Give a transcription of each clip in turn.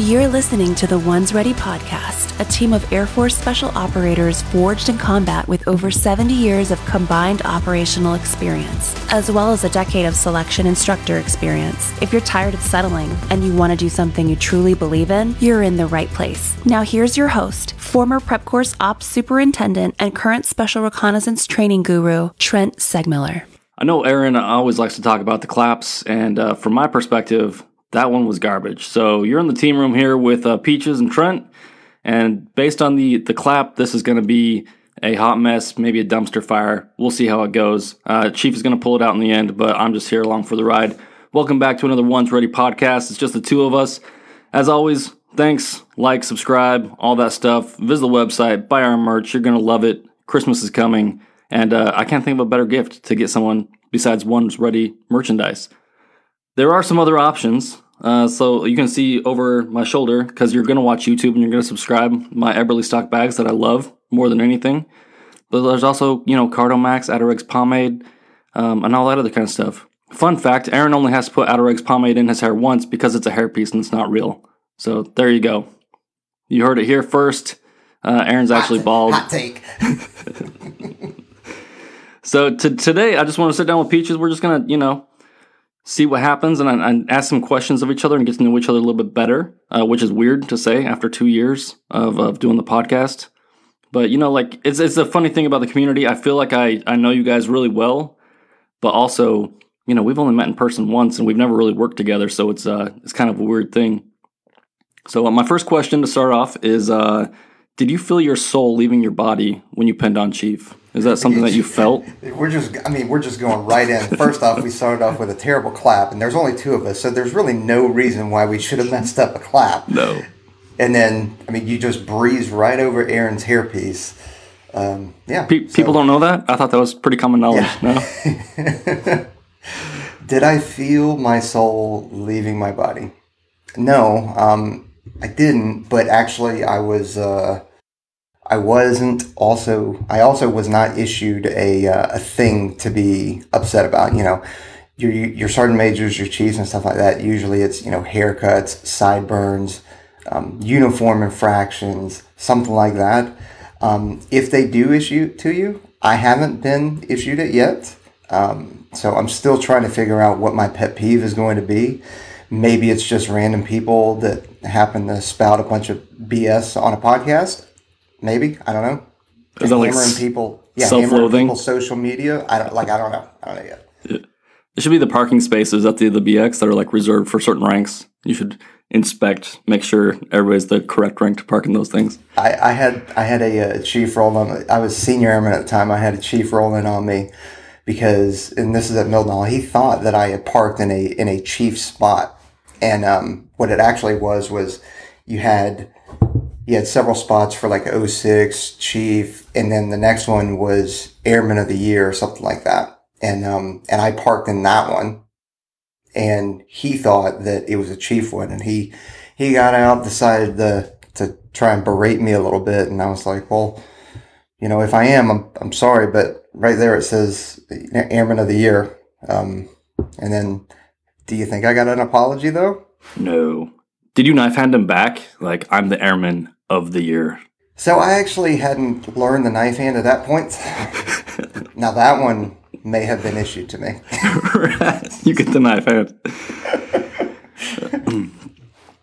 You're listening to the Ones Ready podcast, a team of Air Force special operators forged in combat with over 70 years of combined operational experience, as well as a decade of selection instructor experience. If you're tired of settling and you want to do something you truly believe in, you're in the right place. Now, here's your host, former Prep Course Ops Superintendent and current Special Reconnaissance Training Guru, Trent Segmiller. I know Aaron always likes to talk about the claps, and uh, from my perspective, that one was garbage. So you're in the team room here with uh, Peaches and Trent, and based on the the clap, this is going to be a hot mess, maybe a dumpster fire. We'll see how it goes. Uh, Chief is going to pull it out in the end, but I'm just here along for the ride. Welcome back to another Ones Ready podcast. It's just the two of us. As always, thanks, like, subscribe, all that stuff. Visit the website, buy our merch. You're going to love it. Christmas is coming, and uh, I can't think of a better gift to get someone besides Ones Ready merchandise. There are some other options. Uh, so you can see over my shoulder because you're going to watch YouTube and you're going to subscribe my Eberlestock bags that I love more than anything. But there's also, you know, CardoMax, Atarex pomade, um, and all that other kind of stuff. Fun fact Aaron only has to put Atarex pomade in his hair once because it's a hairpiece and it's not real. So there you go. You heard it here first. Uh, Aaron's actually bald. Hot take. so to, today, I just want to sit down with Peaches. We're just going to, you know, see what happens and, and, ask some questions of each other and get to know each other a little bit better, uh, which is weird to say after two years of, of doing the podcast. But you know, like it's it's a funny thing about the community. I feel like I I know you guys really well, but also you know we've only met in person once and we've never really worked together, so it's uh it's kind of a weird thing. So uh, my first question to start off is, uh, did you feel your soul leaving your body when you pinned on Chief? Is that something that you felt? We're just, I mean, we're just going right in. First off, we started off with a terrible clap, and there's only two of us, so there's really no reason why we should have messed up a clap. No. And then, I mean, you just breeze right over Aaron's hairpiece. Um, yeah. Pe- so. People don't know that? I thought that was pretty common knowledge. Yeah. No? Did I feel my soul leaving my body? No, um, I didn't, but actually, I was. Uh, I wasn't also I also was not issued a uh, a thing to be upset about. You know, your your sergeant majors, your chiefs, and stuff like that. Usually, it's you know haircuts, sideburns, um, uniform infractions, something like that. Um, if they do issue it to you, I haven't been issued it yet. Um, so I'm still trying to figure out what my pet peeve is going to be. Maybe it's just random people that happen to spout a bunch of BS on a podcast. Maybe I don't know. Is that hammering like people? Yeah, self-loathing. People social media. I don't like. I don't know. I don't know yet. It should be the parking spaces at the the BX that are like reserved for certain ranks. You should inspect, make sure everybody's the correct rank to park in those things. I, I had I had a, a chief roll on. I was senior airman at the time. I had a chief rolling on me because, and this is at Mildenhall. He thought that I had parked in a in a chief spot, and um, what it actually was was you had he had several spots for like 06 chief and then the next one was airman of the year or something like that. And um and i parked in that one. And he thought that it was a chief one and he he got out decided to to try and berate me a little bit and i was like well you know if i am i'm, I'm sorry but right there it says airman of the year. Um and then do you think i got an apology though? No. Did you knife hand him back? Like i'm the airman of the year? So I actually hadn't learned the knife hand at that point. now that one may have been issued to me. you get the knife hand.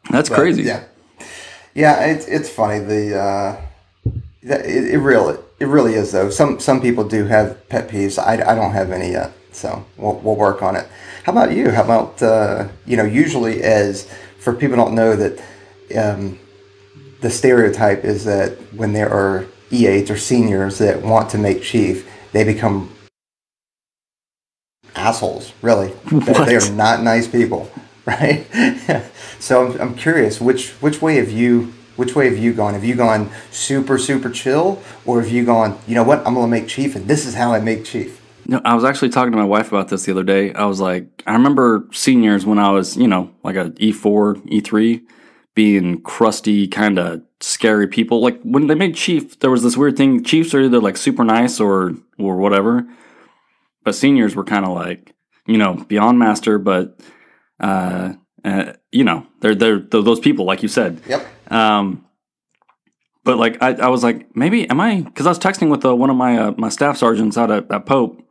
That's but, crazy. Yeah, yeah. It's it's funny. The uh, it, it really it really is though. Some some people do have pet peeves. I, I don't have any yet, so we'll we'll work on it. How about you? How about uh, you know? Usually, as for people don't know that. Um, the stereotype is that when there are E8s or seniors that want to make chief, they become assholes, really. They are not nice people, right? so I'm, I'm curious, which, which way have you which way have you gone? Have you gone super, super chill, or have you gone, you know what, I'm gonna make chief, and this is how I make chief? No, I was actually talking to my wife about this the other day. I was like, I remember seniors when I was, you know, like a E4, E3 being crusty, kind of scary people. Like when they made Chief, there was this weird thing. Chiefs are either like super nice or or whatever, but seniors were kind of like you know beyond master, but uh, uh, you know, they're they're, they're those people, like you said. Yep. Um, but like I, I was like, maybe am I? Because I was texting with uh, one of my uh, my staff sergeants out at, at Pope,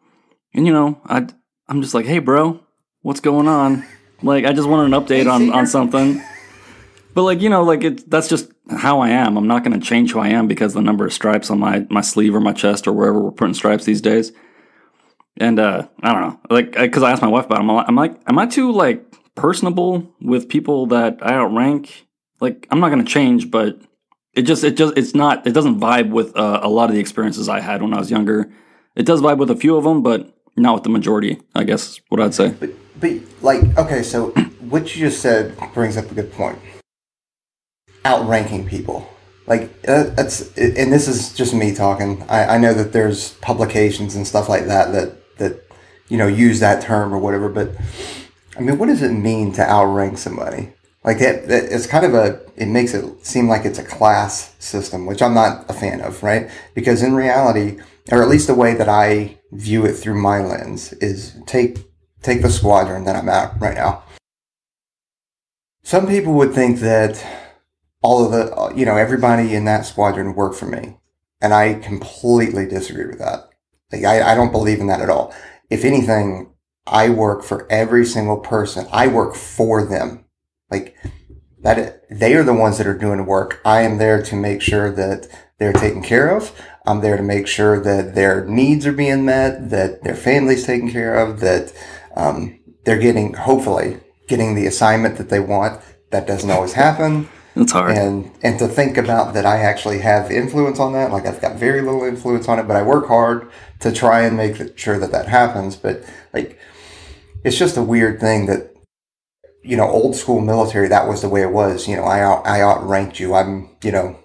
and you know, I I'm just like, hey, bro, what's going on? Like, I just wanted an update on on something. But like you know, like it that's just how I am. I'm not going to change who I am because the number of stripes on my my sleeve or my chest or wherever we're putting stripes these days. And uh, I don't know, like because I asked my wife about it. I'm like, I'm like, am I too like personable with people that I outrank? Like, I'm not going to change, but it just it just it's not it doesn't vibe with uh, a lot of the experiences I had when I was younger. It does vibe with a few of them, but not with the majority. I guess what I'd say. But, but like, okay, so what you just said brings up a good point. Outranking people, like uh, that's, and this is just me talking. I, I know that there's publications and stuff like that that that you know use that term or whatever, but I mean, what does it mean to outrank somebody? Like that, that it's kind of a, it makes it seem like it's a class system, which I'm not a fan of, right? Because in reality, or at least the way that I view it through my lens is take, take the squadron that I'm at right now. Some people would think that all of the, you know, everybody in that squadron work for me. And I completely disagree with that. Like, I, I don't believe in that at all. If anything, I work for every single person. I work for them. Like that, they are the ones that are doing the work. I am there to make sure that they're taken care of. I'm there to make sure that their needs are being met, that their family's taken care of, that um, they're getting, hopefully, getting the assignment that they want. That doesn't always happen. It's hard. And and to think about that I actually have influence on that, like I've got very little influence on it, but I work hard to try and make sure that that happens. But like, it's just a weird thing that you know, old school military, that was the way it was. You know, I I outranked you. I'm, you know,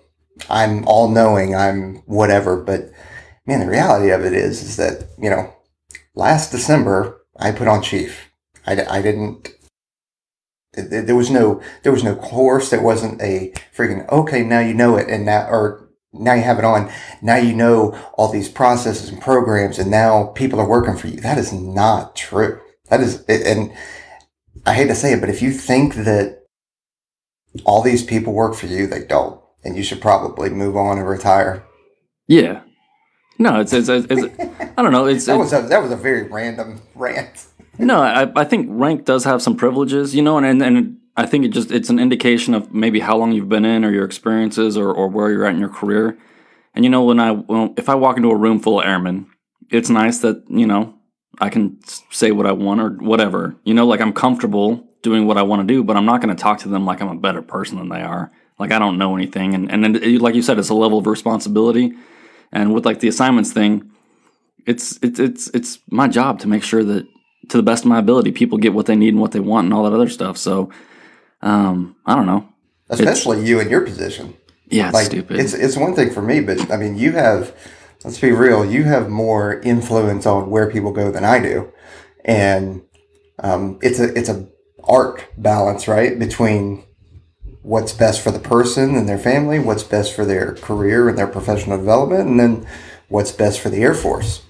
I'm all knowing. I'm whatever. But man, the reality of it is, is that you know, last December I put on chief. I, I didn't. There was no, there was no course. There wasn't a freaking okay. Now you know it, and now or now you have it on. Now you know all these processes and programs, and now people are working for you. That is not true. That is, and I hate to say it, but if you think that all these people work for you, they don't, and you should probably move on and retire. Yeah. No, it's it's, it's, it's I don't know. It's That was a, that was a very random rant. No. I I think rank does have some privileges, you know, and and, and I think it just it's an indication of maybe how long you've been in or your experiences or or where you're at in your career. And you know, when I well, if I walk into a room full of airmen, it's nice that you know I can say what I want or whatever. You know, like I'm comfortable doing what I want to do, but I'm not going to talk to them like I'm a better person than they are. Like I don't know anything, and and then, like you said, it's a level of responsibility. And with like the assignments thing, it's it's it's it's my job to make sure that to the best of my ability, people get what they need and what they want and all that other stuff. So, um, I don't know. Especially you in your position. Yeah, it's Like stupid. it's it's one thing for me, but I mean, you have. Let's be real. You have more influence on where people go than I do, and um, it's a it's a art balance, right, between what's best for the person and their family, what's best for their career and their professional development, and then what's best for the Air Force.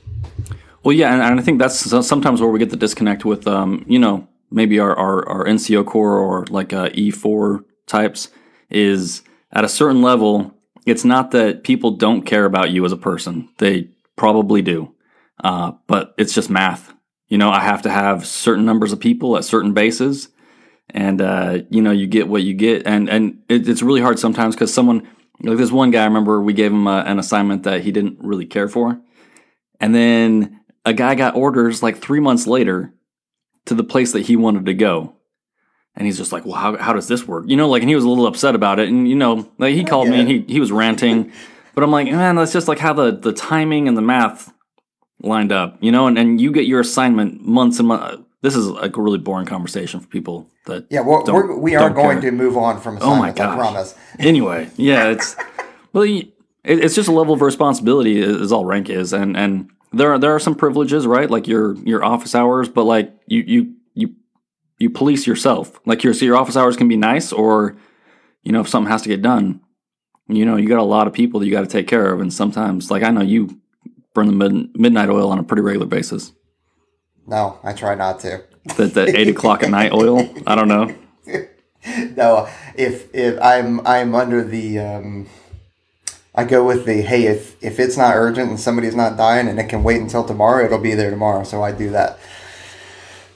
Well, yeah, and, and I think that's sometimes where we get the disconnect with, um, you know, maybe our, our, our NCO core or like uh, E4 types is at a certain level, it's not that people don't care about you as a person. They probably do. Uh, but it's just math. You know, I have to have certain numbers of people at certain bases, and uh, you know, you get what you get, and and it, it's really hard sometimes because someone like this one guy. I remember we gave him a, an assignment that he didn't really care for, and then a guy got orders like three months later to the place that he wanted to go. And he's just like, well, how, how does this work? You know, like, and he was a little upset about it. And, you know, like he oh, called me and he, he was ranting. But I'm like, man, that's just like how the, the timing and the math lined up, you know, and, and you get your assignment months and months. This is like a really boring conversation for people that. Yeah, well, we're, we are going care. to move on from Oh my assignments. I gosh. promise. Anyway, yeah, it's well, it, it's just a level of responsibility is all rank is, and and there are there are some privileges, right? Like your your office hours, but like you you you you police yourself. Like your so your office hours can be nice, or you know if something has to get done, you know you got a lot of people that you got to take care of, and sometimes like I know you burn the mid, midnight oil on a pretty regular basis. No, I try not to. The, that eight o'clock at night oil, I don't know. no, if if I'm I'm under the um, I go with the hey if if it's not urgent and somebody's not dying and it can wait until tomorrow, it'll be there tomorrow. So I do that.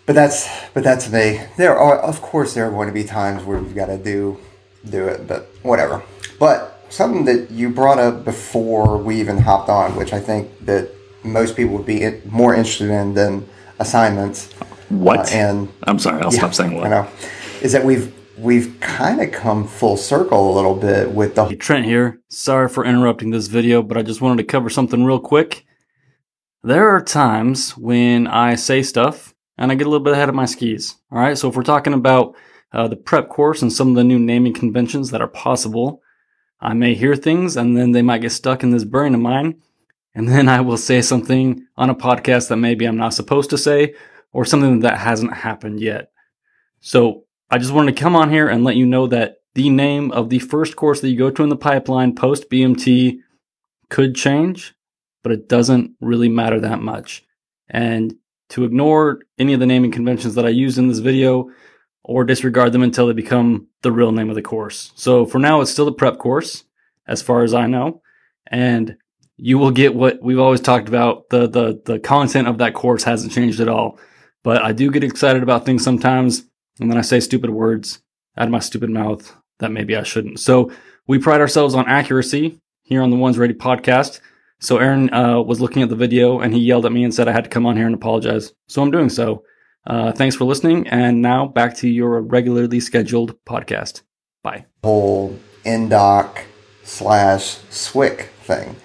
But that's but that's me. There are of course there are going to be times where you've got to do do it, but whatever. But something that you brought up before we even hopped on, which I think that most people would be more interested in than assignments. What? Uh, and I'm sorry, I'll yeah, stop saying I what. know. Is that we've we've kind of come full circle a little bit with the Hey, Trent here. Sorry for interrupting this video, but I just wanted to cover something real quick. There are times when I say stuff and I get a little bit ahead of my skis. All right, so if we're talking about uh, the prep course and some of the new naming conventions that are possible, I may hear things and then they might get stuck in this brain of mine. And then I will say something on a podcast that maybe I'm not supposed to say or something that hasn't happened yet. So I just wanted to come on here and let you know that the name of the first course that you go to in the pipeline post BMT could change, but it doesn't really matter that much. And to ignore any of the naming conventions that I use in this video or disregard them until they become the real name of the course. So for now, it's still the prep course, as far as I know. And you will get what we've always talked about. The, the, the content of that course hasn't changed at all. But I do get excited about things sometimes, and then I say stupid words out of my stupid mouth that maybe I shouldn't. So we pride ourselves on accuracy here on the Ones Ready podcast. So Aaron uh, was looking at the video and he yelled at me and said I had to come on here and apologize. So I'm doing so. Uh, thanks for listening. And now back to your regularly scheduled podcast. Bye. whole INDOC slash SWIC thing.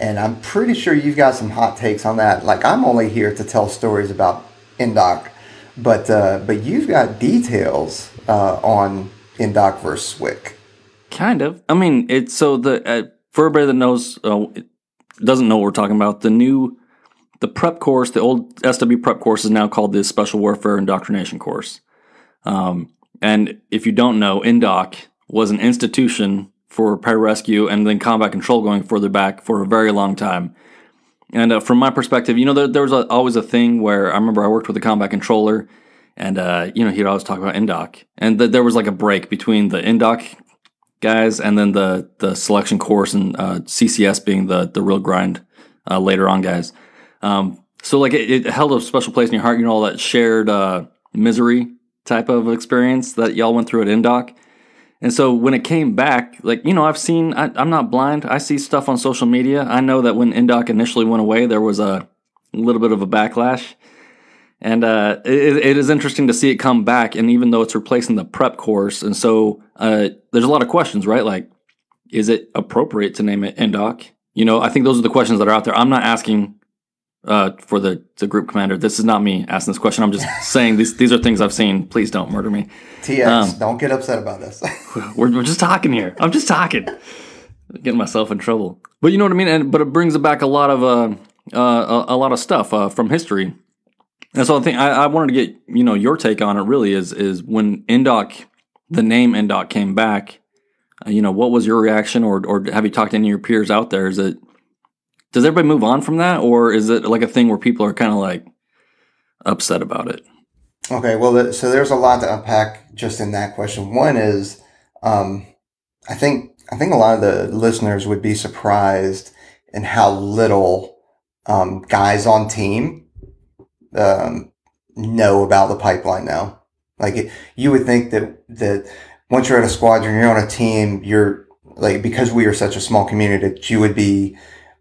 And I'm pretty sure you've got some hot takes on that. Like I'm only here to tell stories about INDOC, but uh, but you've got details uh, on INDOC versus SWIC. Kind of. I mean, it's so the uh, for everybody that knows uh, doesn't know what we're talking about. The new the prep course, the old SW prep course, is now called the Special Warfare Indoctrination course. Um, and if you don't know, INDOC was an institution for pararescue and then combat control going further back for a very long time. And uh, from my perspective, you know, there, there was a, always a thing where I remember I worked with a combat controller, and uh, you know, he'd always talk about INDOC, and th- there was like a break between the INDOC guys and then the the selection course and uh, CCS being the the real grind uh, later on guys. Um, so like it, it, held a special place in your heart, you know, all that shared uh, misery type of experience that y'all went through at INDOC. And so when it came back, like, you know, I've seen, I, am not blind. I see stuff on social media. I know that when INDOC initially went away, there was a little bit of a backlash. And uh, it, it is interesting to see it come back. And even though it's replacing the prep course, and so uh, there's a lot of questions, right? Like, is it appropriate to name it INDOC? You know, I think those are the questions that are out there. I'm not asking uh, for the, the group commander. This is not me asking this question. I'm just saying these these are things I've seen. Please don't murder me. TX, um, don't get upset about this. we're, we're just talking here. I'm just talking. Getting myself in trouble. But you know what I mean? And but it brings back a lot of uh, uh, a, a lot of stuff uh, from history. And so I think I, I, wanted to get you know your take on it. Really, is is when Indoc, the name Indoc came back. Uh, you know, what was your reaction, or or have you talked to any of your peers out there? Is it does everybody move on from that, or is it like a thing where people are kind of like upset about it? Okay, well, so there's a lot to unpack just in that question. One is, um, I think I think a lot of the listeners would be surprised in how little um, guys on team um, know about the pipeline now. Like you would think that that once you're at a squadron, you're on a team, you're like because we are such a small community that you would be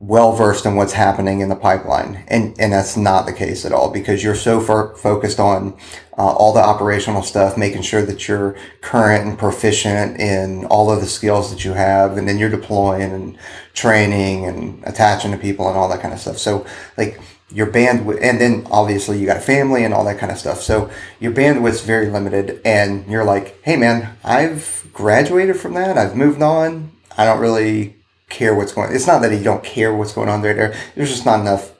well versed in what's happening in the pipeline. And, and that's not the case at all because you're so far focused on uh, all the operational stuff, making sure that you're current and proficient in all of the skills that you have. And then you're deploying and training and attaching to people and all that kind of stuff. So like your bandwidth, and then obviously you got a family and all that kind of stuff. So your bandwidth's very limited and you're like, Hey man, I've graduated from that. I've moved on. I don't really care what's going. It's not that you don't care what's going on there. There, there's just not enough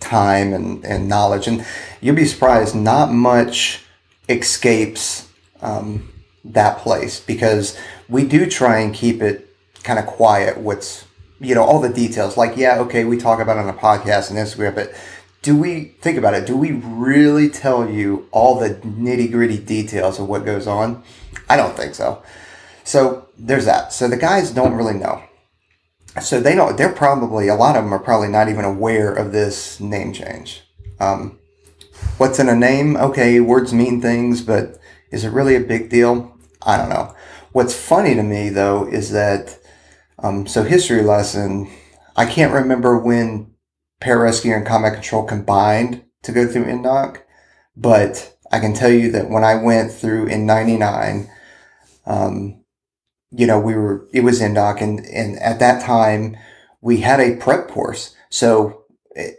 time and, and knowledge, and you'll be surprised. Not much escapes um, that place because we do try and keep it kind of quiet. What's you know all the details. Like yeah, okay, we talk about it on a podcast and Instagram, but do we think about it? Do we really tell you all the nitty gritty details of what goes on? I don't think so. So there's that. So the guys don't really know. So they don't. They're probably a lot of them are probably not even aware of this name change. Um, what's in a name? Okay, words mean things, but is it really a big deal? I don't know. What's funny to me though is that um, so history lesson. I can't remember when pararescue and combat control combined to go through INDOC, but I can tell you that when I went through in '99, um, you know, we were it was INDOC, and and at that time we had a prep course. So,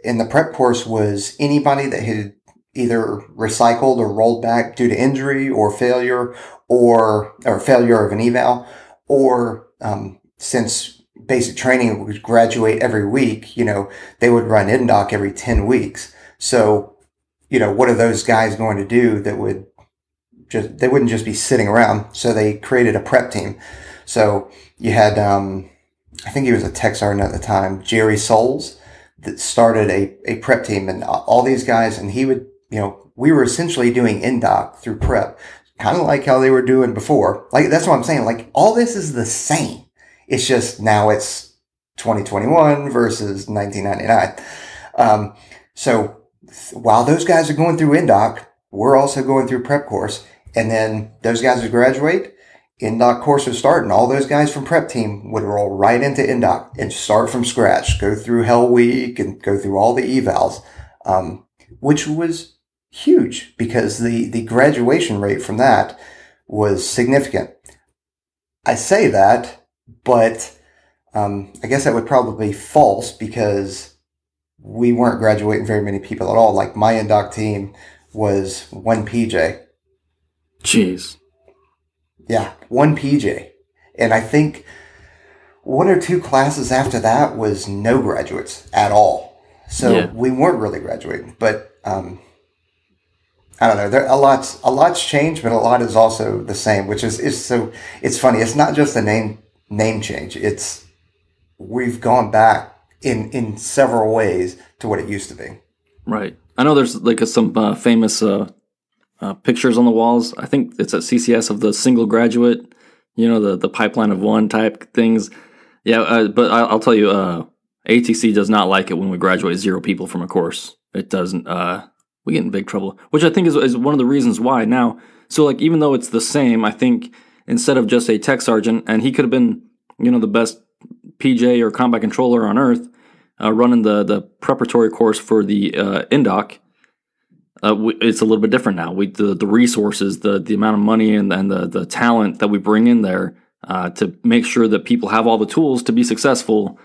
in the prep course was anybody that had either recycled or rolled back due to injury or failure or or failure of an eval, or um, since basic training would graduate every week, you know, they would run INDOC every 10 weeks. So, you know, what are those guys going to do that would just, they wouldn't just be sitting around. So they created a prep team. So you had, um, I think he was a tech sergeant at the time, Jerry Souls, that started a, a prep team and all these guys. And he would, you know, we were essentially doing INDOC through prep, kind of like how they were doing before. Like, that's what I'm saying. Like, all this is the same it's just now it's 2021 versus 1999. Um, so while those guys are going through INDOC, we're also going through prep course. And then those guys would graduate, INDOC course would start, and all those guys from prep team would roll right into INDOC and start from scratch, go through Hell Week and go through all the evals, um, which was huge because the, the graduation rate from that was significant. I say that but um, I guess that would probably be false because we weren't graduating very many people at all. Like my INDOC team was one PJ. Jeez. Yeah, one PJ. And I think one or two classes after that was no graduates at all. So yeah. we weren't really graduating. But um, I don't know. There a lot's a lot's changed, but a lot is also the same, which is is so it's funny. It's not just the name name change. It's we've gone back in in several ways to what it used to be. Right. I know there's like a, some uh, famous uh, uh, pictures on the walls. I think it's at CCS of the single graduate. You know the the pipeline of one type things. Yeah, uh, but I, will tell you, uh, ATC does not like it when we graduate zero people from a course. It doesn't. Uh, we get in big trouble, which I think is, is one of the reasons why now. So like even though it's the same, I think instead of just a tech sergeant, and he could have been, you know, the best PJ or combat controller on earth, uh, running the the preparatory course for the uh, INDOC. Uh, we, it's a little bit different now. We the, the resources, the the amount of money and, and the the talent that we bring in there uh, to make sure that people have all the tools to be successful.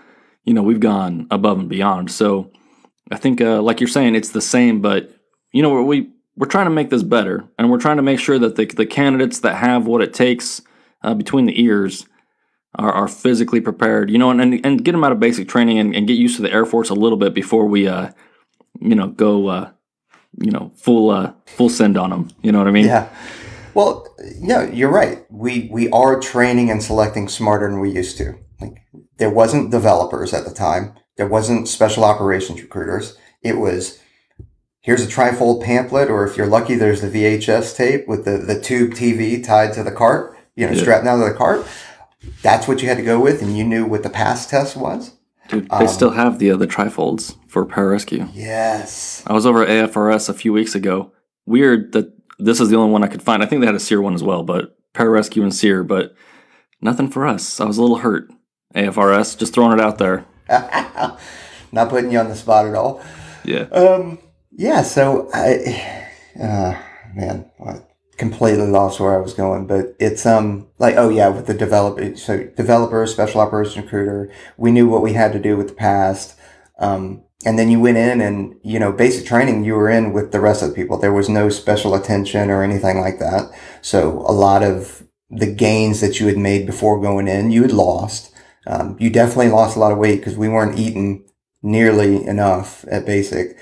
You know, we've gone above and beyond. So I think, uh, like you're saying, it's the same, but you know, we we're trying to make this better, and we're trying to make sure that the, the candidates that have what it takes uh, between the ears are, are, physically prepared, you know, and, and, and, get them out of basic training and, and, get used to the Air Force a little bit before we, uh, you know, go, uh, you know, full uh, full send on them. You know what I mean? Yeah. Well, yeah, you're right. We we are training and selecting smarter than we used to. Like there wasn't developers at the time. There wasn't special operations recruiters. It was here's a trifold pamphlet, or if you're lucky, there's the VHS tape with the, the tube TV tied to the cart, you know, yeah. strapped down to the cart. That's what you had to go with, and you knew what the pass test was. Dude, they um, still have the other trifolds for pararescue. Yes. I was over at AFRS a few weeks ago. Weird that this is the only one I could find. I think they had a SERE one as well, but pararescue and SERE, but nothing for us. I was a little hurt. AFRS, just throwing it out there. Not putting you on the spot at all. Yeah. Um, yeah, so I, uh, man, I completely lost where I was going, but it's, um, like, oh yeah, with the developer, so developer, special operations recruiter, we knew what we had to do with the past. Um, and then you went in and, you know, basic training, you were in with the rest of the people. There was no special attention or anything like that. So a lot of the gains that you had made before going in, you had lost. Um, you definitely lost a lot of weight because we weren't eating nearly enough at basic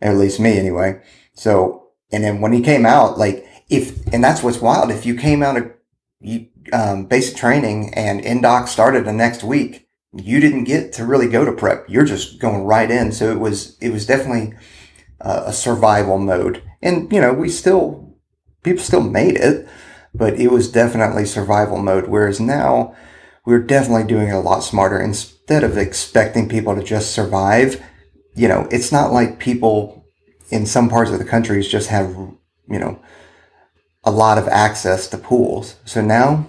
at least me anyway. So, and then when he came out, like if, and that's what's wild. If you came out of you, um, basic training and INDOC started the next week, you didn't get to really go to prep. You're just going right in. So it was, it was definitely, uh, a survival mode. And, you know, we still, people still made it, but it was definitely survival mode. Whereas now we're definitely doing it a lot smarter. Instead of expecting people to just survive, you know, it's not like people in some parts of the countries just have, you know, a lot of access to pools. So now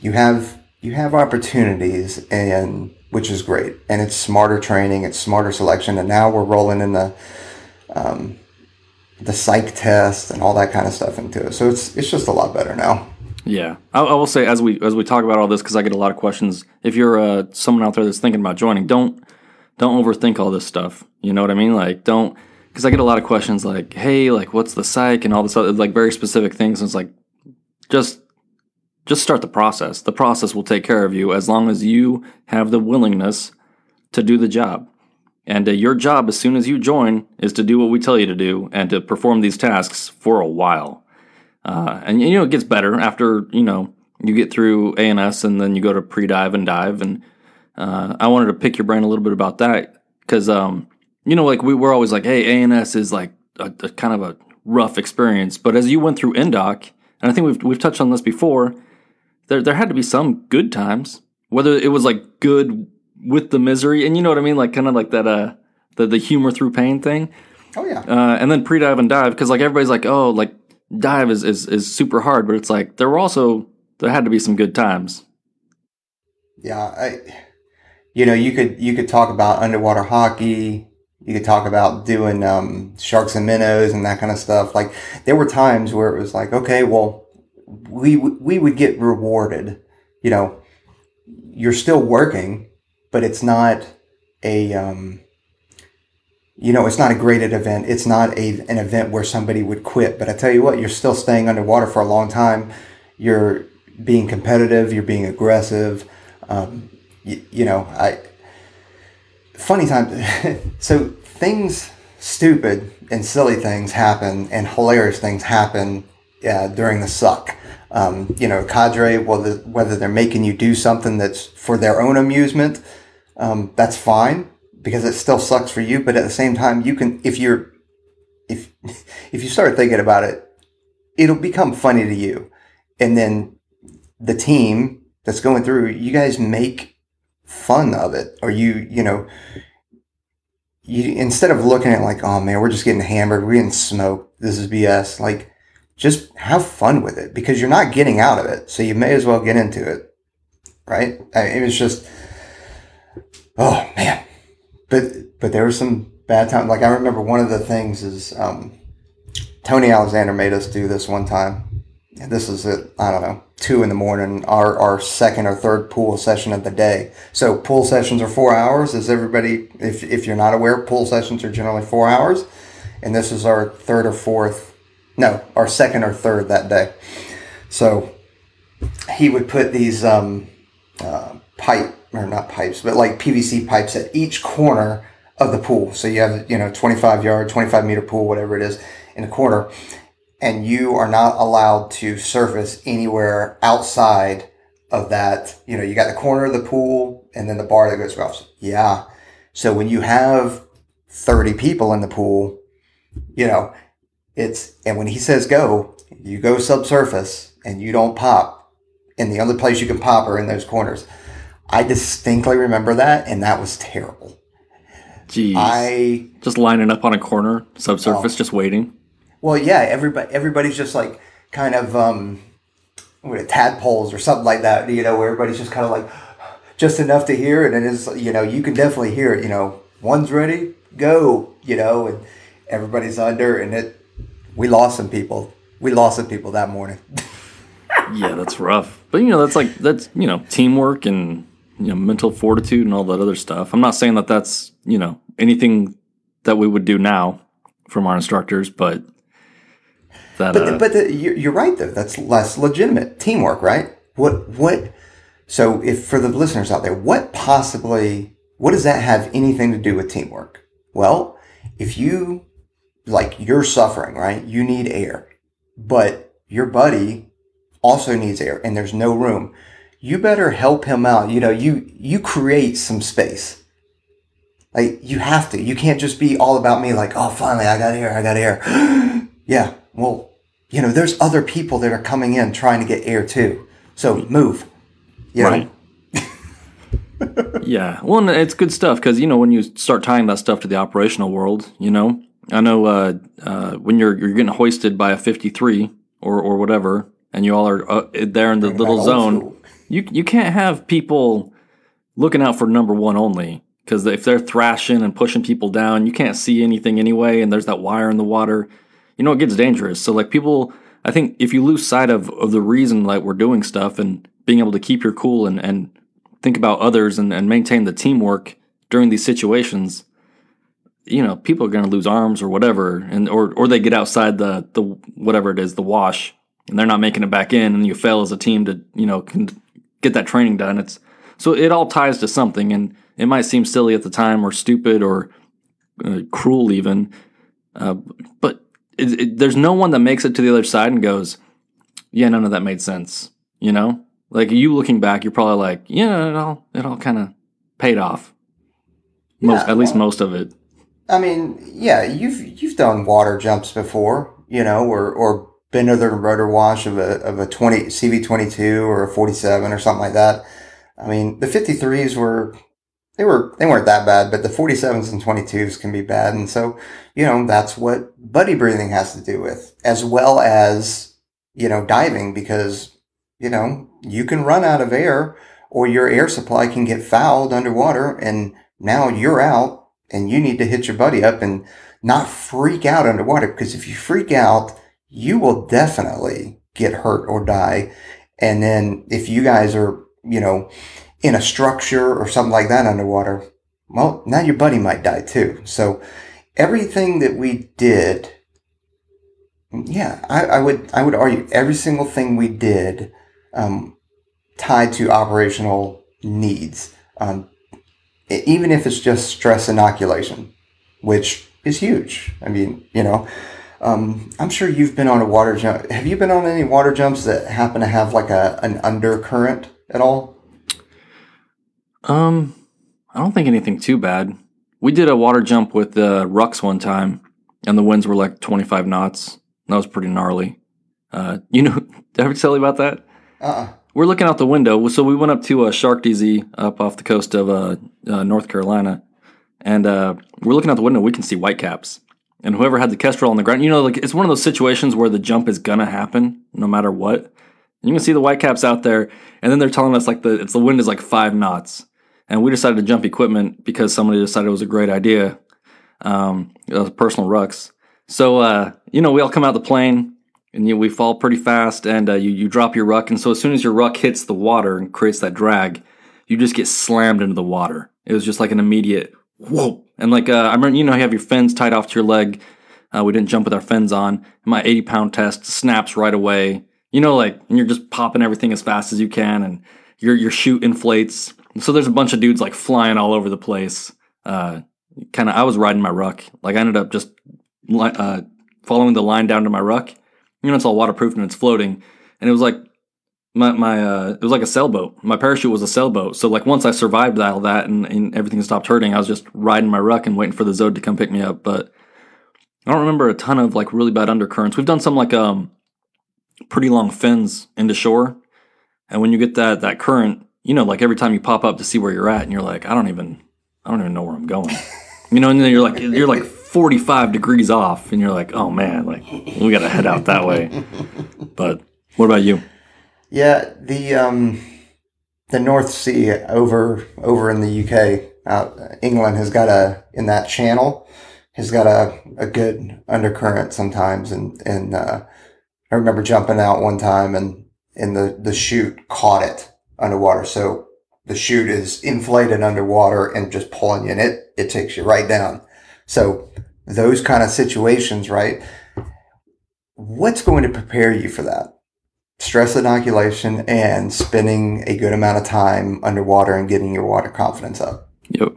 you have you have opportunities and which is great. And it's smarter training, it's smarter selection, and now we're rolling in the um, the psych test and all that kind of stuff into it. So it's it's just a lot better now. Yeah, I, I will say as we as we talk about all this because I get a lot of questions. If you're uh, someone out there that's thinking about joining, don't don't overthink all this stuff. You know what I mean? Like don't because I get a lot of questions like, hey, like what's the psych and all this other like very specific things. And it's like just just start the process. The process will take care of you as long as you have the willingness to do the job. And uh, your job, as soon as you join, is to do what we tell you to do and to perform these tasks for a while. Uh, and you know it gets better after you know you get through ANS and then you go to pre-dive and dive. And uh, I wanted to pick your brain a little bit about that because um, you know like we were always like, hey, ANS is like a, a kind of a rough experience. But as you went through INDOC, and I think we've we've touched on this before, there there had to be some good times. Whether it was like good with the misery, and you know what I mean, like kind of like that uh the the humor through pain thing. Oh yeah. Uh, and then pre-dive and dive because like everybody's like, oh, like dive is, is is super hard, but it's like there were also there had to be some good times. Yeah, I, you know, you could you could talk about underwater hockey. You could talk about doing um, sharks and minnows and that kind of stuff. Like there were times where it was like, okay, well, we we would get rewarded. You know, you're still working, but it's not a um, you know, it's not a graded event. It's not a, an event where somebody would quit. But I tell you what, you're still staying underwater for a long time. You're being competitive. You're being aggressive. Um, you, you know, I, funny time. so things, stupid and silly things happen and hilarious things happen uh, during the suck. Um, you know, cadre, whether, whether they're making you do something that's for their own amusement, um, that's fine because it still sucks for you. But at the same time, you can, if you're, if, if you start thinking about it, it'll become funny to you. And then the team that's going through, you guys make fun of it or you, you know, you, instead of looking at like, oh man, we're just getting hammered, we're getting smoked, this is BS, like, just have fun with it because you're not getting out of it. So you may as well get into it. Right? I it was just, oh man, but but there were some bad times. Like I remember one of the things is um, Tony Alexander made us do this one time. This is at I don't know two in the morning. Our our second or third pool session of the day. So pool sessions are four hours. As everybody, if if you're not aware, pool sessions are generally four hours, and this is our third or fourth, no, our second or third that day. So he would put these um, uh, pipe or not pipes, but like PVC pipes at each corner of the pool. So you have, you know, 25 yard, 25 meter pool, whatever it is in the corner. And you are not allowed to surface anywhere outside of that. You know, you got the corner of the pool and then the bar that goes across. Yeah. So when you have 30 people in the pool, you know, it's, and when he says go, you go subsurface and you don't pop. And the only place you can pop are in those corners. I distinctly remember that, and that was terrible. Jeez. I just lining up on a corner, subsurface, oh. just waiting. Well, yeah, everybody everybody's just like kind of um with tadpoles or something like that, you know, where everybody's just kind of like just enough to hear it and it's you know, you can definitely hear it, you know, one's ready, go, you know, and everybody's under and it we lost some people. We lost some people that morning. yeah, that's rough. But you know, that's like that's, you know, teamwork and you know mental fortitude and all that other stuff. I'm not saying that that's you know anything that we would do now from our instructors, but that. But, uh, but the, you're right though. That's less legitimate teamwork, right? What what? So if for the listeners out there, what possibly what does that have anything to do with teamwork? Well, if you like you're suffering, right? You need air, but your buddy also needs air, and there's no room you better help him out. You know, you, you create some space. Like you have to. You can't just be all about me. Like, oh, finally, I got air. I got air. yeah. Well, you know, there's other people that are coming in trying to get air too. So move. You know? Right. yeah. Well, it's good stuff because you know when you start tying that stuff to the operational world, you know, I know uh, uh, when you're you're getting hoisted by a 53 or or whatever, and you all are uh, there in the little zone. You you can't have people looking out for number one only because if they're thrashing and pushing people down, you can't see anything anyway, and there's that wire in the water. You know it gets dangerous. So like people, I think if you lose sight of of the reason like we're doing stuff and being able to keep your cool and and think about others and, and maintain the teamwork during these situations, you know, people are going to lose arms or whatever, and or or they get outside the the whatever it is, the wash, and they're not making it back in, and you fail as a team to you know get that training done. It's so it all ties to something, and it might seem silly at the time or stupid or uh, cruel even, uh, but it, it, there's no one that makes it to the other side and goes, "Yeah, none of that made sense." You know, like you looking back, you're probably like, "Yeah, it all it all kind of paid off." Most, Yeah, at least well- most of it. I mean, yeah, you've you've done water jumps before, you know, or or been to the rotor wash of a of a twenty CV twenty two or a forty seven or something like that. I mean, the fifty threes were they were they weren't that bad, but the forty sevens and twenty twos can be bad, and so you know that's what buddy breathing has to do with, as well as you know diving because you know you can run out of air or your air supply can get fouled underwater, and now you're out and you need to hit your buddy up and not freak out underwater because if you freak out, you will definitely get hurt or die. And then if you guys are, you know, in a structure or something like that underwater, well, now your buddy might die too. So everything that we did, yeah, I, I would, I would argue every single thing we did, um, tied to operational needs. Um, even if it's just stress inoculation, which is huge. I mean, you know, um, I'm sure you've been on a water jump. Have you been on any water jumps that happen to have like a an undercurrent at all? Um, I don't think anything too bad. We did a water jump with the Rux one time, and the winds were like 25 knots. That was pretty gnarly. Uh, you know, did I ever tell you about that? Uh-uh. We're looking out the window. So we went up to uh, Shark DZ up off the coast of uh, uh, North Carolina, and uh, we're looking out the window. We can see whitecaps, and whoever had the kestrel on the ground, you know, like it's one of those situations where the jump is gonna happen no matter what. You can see the whitecaps out there, and then they're telling us like the it's the wind is like five knots, and we decided to jump equipment because somebody decided it was a great idea. Um, it was personal rucks. So uh, you know, we all come out the plane and you, we fall pretty fast, and uh, you you drop your ruck, and so as soon as your ruck hits the water and creates that drag, you just get slammed into the water. It was just like an immediate whoa, and like uh, I remember, you know, you have your fins tied off to your leg. Uh, we didn't jump with our fins on. My 80 pound test snaps right away. You know, like and you're just popping everything as fast as you can, and your your chute inflates. So there's a bunch of dudes like flying all over the place. Uh, kind of, I was riding my ruck. Like I ended up just uh, following the line down to my ruck. You know, it's all waterproof and it's floating. And it was like my my uh, it was like a sailboat. My parachute was a sailboat. So like once I survived all that and, and everything stopped hurting, I was just riding my ruck and waiting for the Zode to come pick me up. But I don't remember a ton of like really bad undercurrents. We've done some like um pretty long fins into shore, and when you get that that current, you know, like every time you pop up to see where you're at, and you're like, I don't even I don't even know where I'm going. You know, and then you're like you're like 45 degrees off, and you're like, oh man, like we got to head out that way. But what about you? Yeah, the um, the North Sea over over in the UK, out England has got a in that channel has got a, a good undercurrent sometimes, and and uh, I remember jumping out one time and and the the chute caught it underwater, so the chute is inflated underwater and just pulling you, and it it takes you right down. So those kind of situations, right? What's going to prepare you for that? stress inoculation and spending a good amount of time underwater and getting your water confidence up. Yep.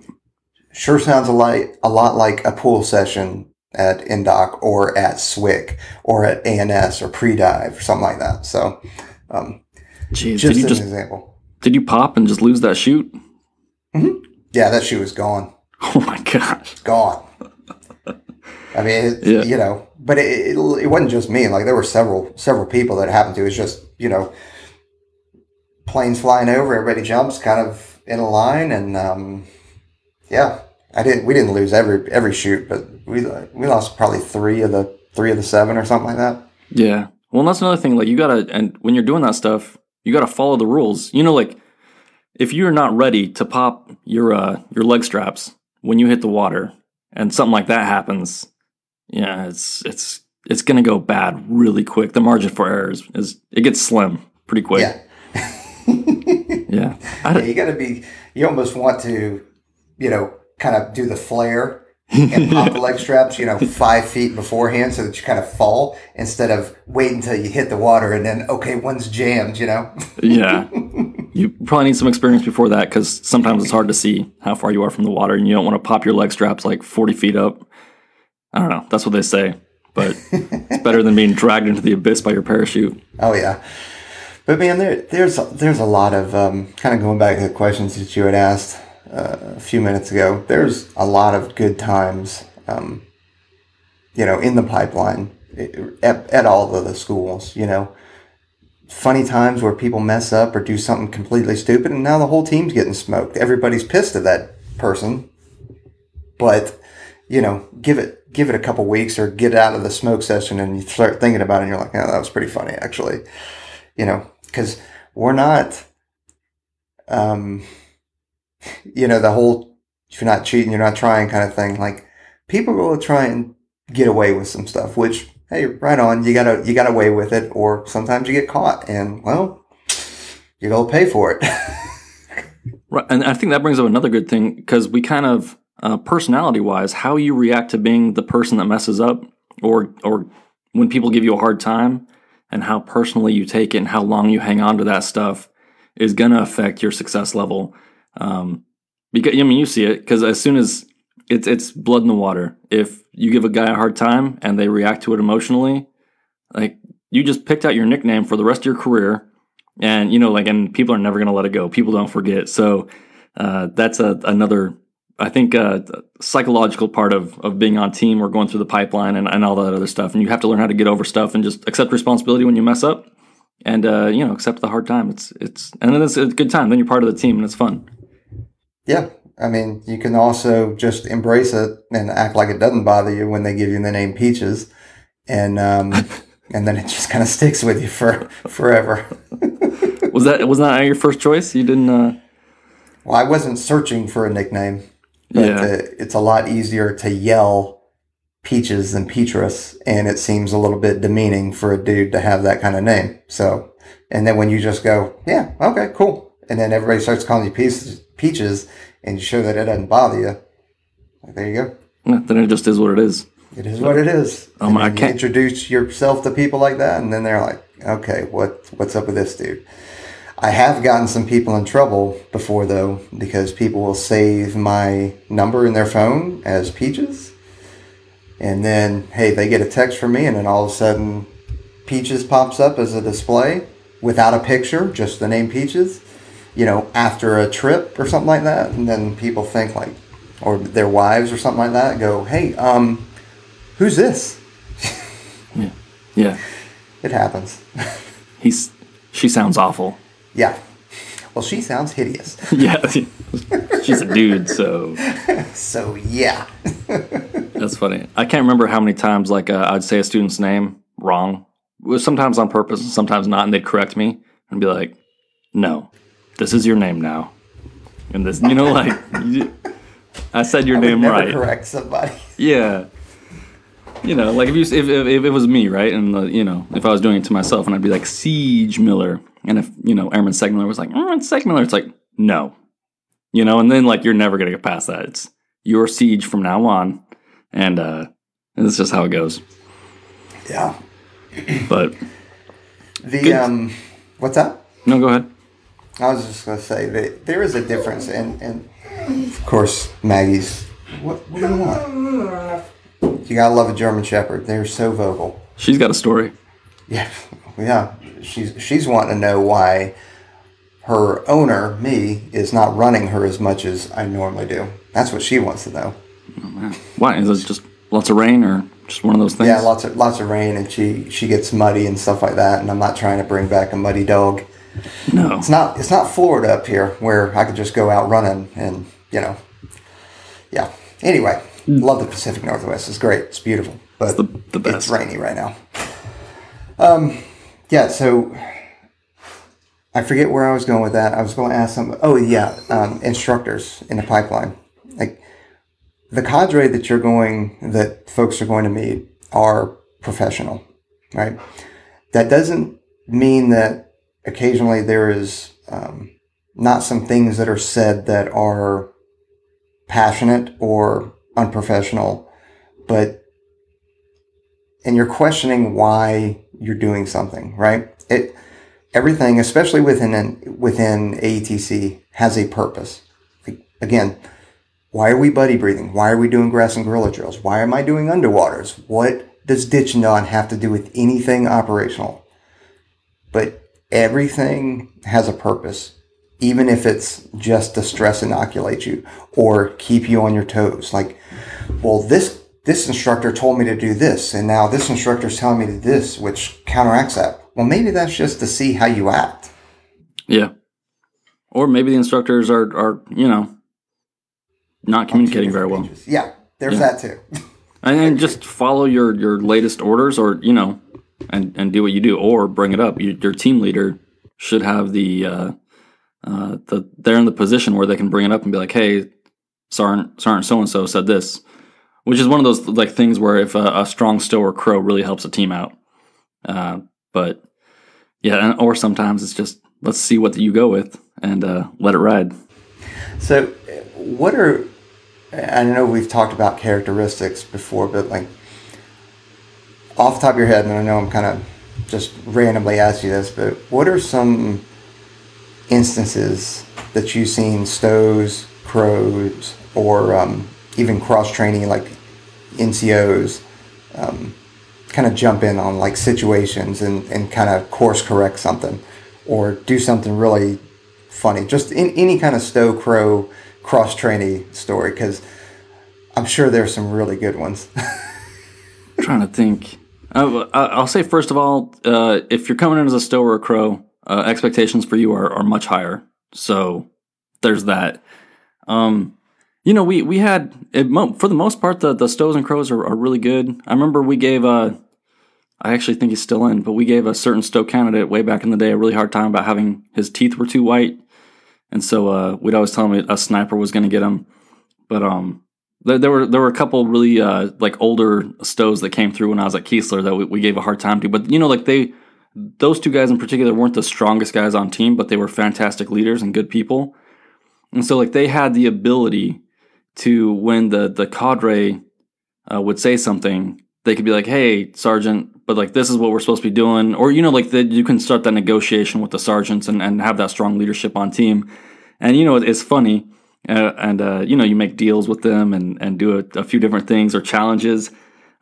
Sure sounds a lot, a lot like a pool session at Indoc or at SWIC or at ANS or pre-dive or something like that. So, um, Jeez, just an just example. Did you pop and just lose that chute? Yeah, that shoe was gone. Oh my gosh. gone. I mean, it, Yeah. you know, but it, it, it wasn't just me. Like there were several several people that it happened to. It's just you know, planes flying over, everybody jumps kind of in a line, and um, yeah, I didn't. We didn't lose every every chute, but we we lost probably three of the three of the seven or something like that. Yeah. Well, and that's another thing. Like, you gotta, and when you're doing that stuff, you gotta follow the rules. You know, like, if you're not ready to pop your uh your leg straps when you hit the water, and something like that happens, yeah, it's it's it's gonna go bad really quick. The margin for error is, is it gets slim pretty quick. Yeah, Yeah. Yeah, you got to be. You almost want to, you know, kind of do the flare and pop the leg straps, you know, five feet beforehand so that you kind of fall instead of wait until you hit the water and then, okay, one's jammed, you know? yeah. You probably need some experience before that because sometimes it's hard to see how far you are from the water and you don't want to pop your leg straps like 40 feet up. I don't know. That's what they say. But it's better than being dragged into the abyss by your parachute. Oh, yeah. But man, there, there's, there's a lot of, um, kind of going back to the questions that you had asked uh, a few minutes ago, there's a lot of good times, um, you know, in the pipeline at, at all of the schools, you know, funny times where people mess up or do something completely stupid and now the whole team's getting smoked. Everybody's pissed at that person. But, you know, give it give it a couple weeks or get out of the smoke session and you start thinking about it and you're like, oh, that was pretty funny actually. You know, because we're not um you know, the whole you're not cheating, you're not trying kind of thing. Like people will try and get away with some stuff, which hey, right on, you gotta you got away with it, or sometimes you get caught, and well, you gotta pay for it. Right. And I think that brings up another good thing because we kind of, uh, personality wise, how you react to being the person that messes up or, or when people give you a hard time and how personally you take it and how long you hang on to that stuff is going to affect your success level. Um, because, I mean, you see it because as soon as it's, it's blood in the water, if you give a guy a hard time and they react to it emotionally, like you just picked out your nickname for the rest of your career. And you know like and people are never going to let it go. People don't forget. So uh, that's a, another i think uh, psychological part of, of being on team or going through the pipeline and, and all that other stuff. And you have to learn how to get over stuff and just accept responsibility when you mess up. And uh, you know accept the hard time. It's it's and then it's a good time. Then you're part of the team and it's fun yeah, I mean, you can also just embrace it and act like it doesn't bother you when they give you the name Peaches, and um, and then it just kind of sticks with you for forever. was that was that your first choice you didn't uh Well, I wasn't searching for a nickname, but Yeah. uh, it's a lot easier to yell Peaches than Petrus, and it seems a little bit demeaning for a dude to have that kind of name. So, and then when you just go, yeah, okay, cool, and then everybody starts calling you Peaches, Peaches, and you show that it doesn't bother you, like, there you go. yeah, then it just is what it is It is what it is. Um, I can't- introduce yourself to people like that, and then they're like, "Okay, what what's up with this dude?" I have gotten some people in trouble before though, because people will save my number in their phone as Peaches, and then hey, they get a text from me, and then all of a sudden, Peaches pops up as a display without a picture, just the name Peaches. You know, after a trip or something like that, and then people think like, or their wives or something like that, go, "Hey, um." Who's this? yeah yeah, It happens. he's she sounds awful yeah. Well, she sounds hideous. yeah she's a dude so So, yeah. That's funny. I can't remember how many times like uh, I'd say a student's name wrong. It was sometimes on purpose, and sometimes not, and they'd correct me and be like, "No, this is your name now." And this, you know, like you, I said your I name right. correct somebody. Yeah. You know, like if you if, if, if it was me, right, and the, you know, if I was doing it to myself, and I'd be like Siege Miller, and if you know Airman Segmiller was like Airman Segmiller, it's like no, you know, and then like you're never gonna get past that. It's your Siege from now on, and uh, and it's just how it goes. Yeah. But The, Good. um, what's that? no, go ahead. I was just going to say that there is a difference. And, and of course, Maggie's, what, what do you want? You got to love a German Shepherd. They're so vocal. She's got a story. Yeah, yeah. She's she's wanting to know why her owner, me, is not running her as much as I normally do. That's what she wants to know. Oh, Why is it just lots of rain or just one of those things? Yeah, lots of lots of rain, and she she gets muddy and stuff like that. And I'm not trying to bring back a muddy dog. No, It's not it's not Florida up here where I could just go out running and you know, yeah. Anyway, love the Pacific Northwest. It's great. It's beautiful, but the- the best. it's rainy right now. Um, yeah. So I forget where I was going with that. I was going to ask some. Oh yeah, um, instructors in the pipeline. Like the cadre that you're going, that folks are going to meet are professional, right? That doesn't mean that occasionally there is um, not some things that are said that are passionate or unprofessional, but and you're questioning why you're doing something, right? It everything, especially within an, within AETC, has a purpose. Again, why are we buddy breathing? Why are we doing grass and guerrilla drills? Why am I doing underwaters? What does ditch don have to do with anything operational? But everything has a purpose, even if it's just to stress inoculate you or keep you on your toes. Like, well, this this instructor told me to do this, and now this instructor is telling me to do this, which counteracts that. Well, maybe that's just to see how you act. yeah. Or maybe the instructors are are you know not communicating very well. Peaches. Yeah, there's that too. and then just follow your your latest orders or you know and and do what you do or bring it up. Your, your team leader should have the uh uh the they're in the position where they can bring it up and be like hey sergeant sergeant so and so said this which is one of those like things where if a, a strong stow or crow really helps a team out uh but yeah or sometimes it's just let's see what you go with and uh let it ride. So, what are I know we've talked about characteristics before, but like off the top of your head, and I know I'm kind of just randomly asking you this, but what are some instances that you've seen stows, crows, or um, even cross training like NCOs um, kind of jump in on like situations and, and kind of course correct something or do something really funny. Just in any kind of stow crow cross training story because I'm sure there's some really good ones. trying to think. Uh, I- I'll say first of all, uh, if you're coming in as a stow or a crow, uh, expectations for you are, are much higher. So there's that. Um, you know, we we had it, for the most part the the stows and crows are, are really good. I remember we gave uh, I actually think he's still in, but we gave a certain stow candidate way back in the day a really hard time about having his teeth were too white, and so uh, we'd always tell him a sniper was going to get him. But um, there, there were there were a couple really uh, like older stows that came through when I was at Keesler that we, we gave a hard time to. But you know, like they those two guys in particular weren't the strongest guys on team, but they were fantastic leaders and good people. And so like they had the ability to when the the cadre uh, would say something, they could be like, "Hey, sergeant, but like this is what we're supposed to be doing," or you know, like that you can start that negotiation with the sergeants and and have that strong leadership on team. And you know, it's funny, uh, and uh, you know, you make deals with them and and do a, a few different things or challenges.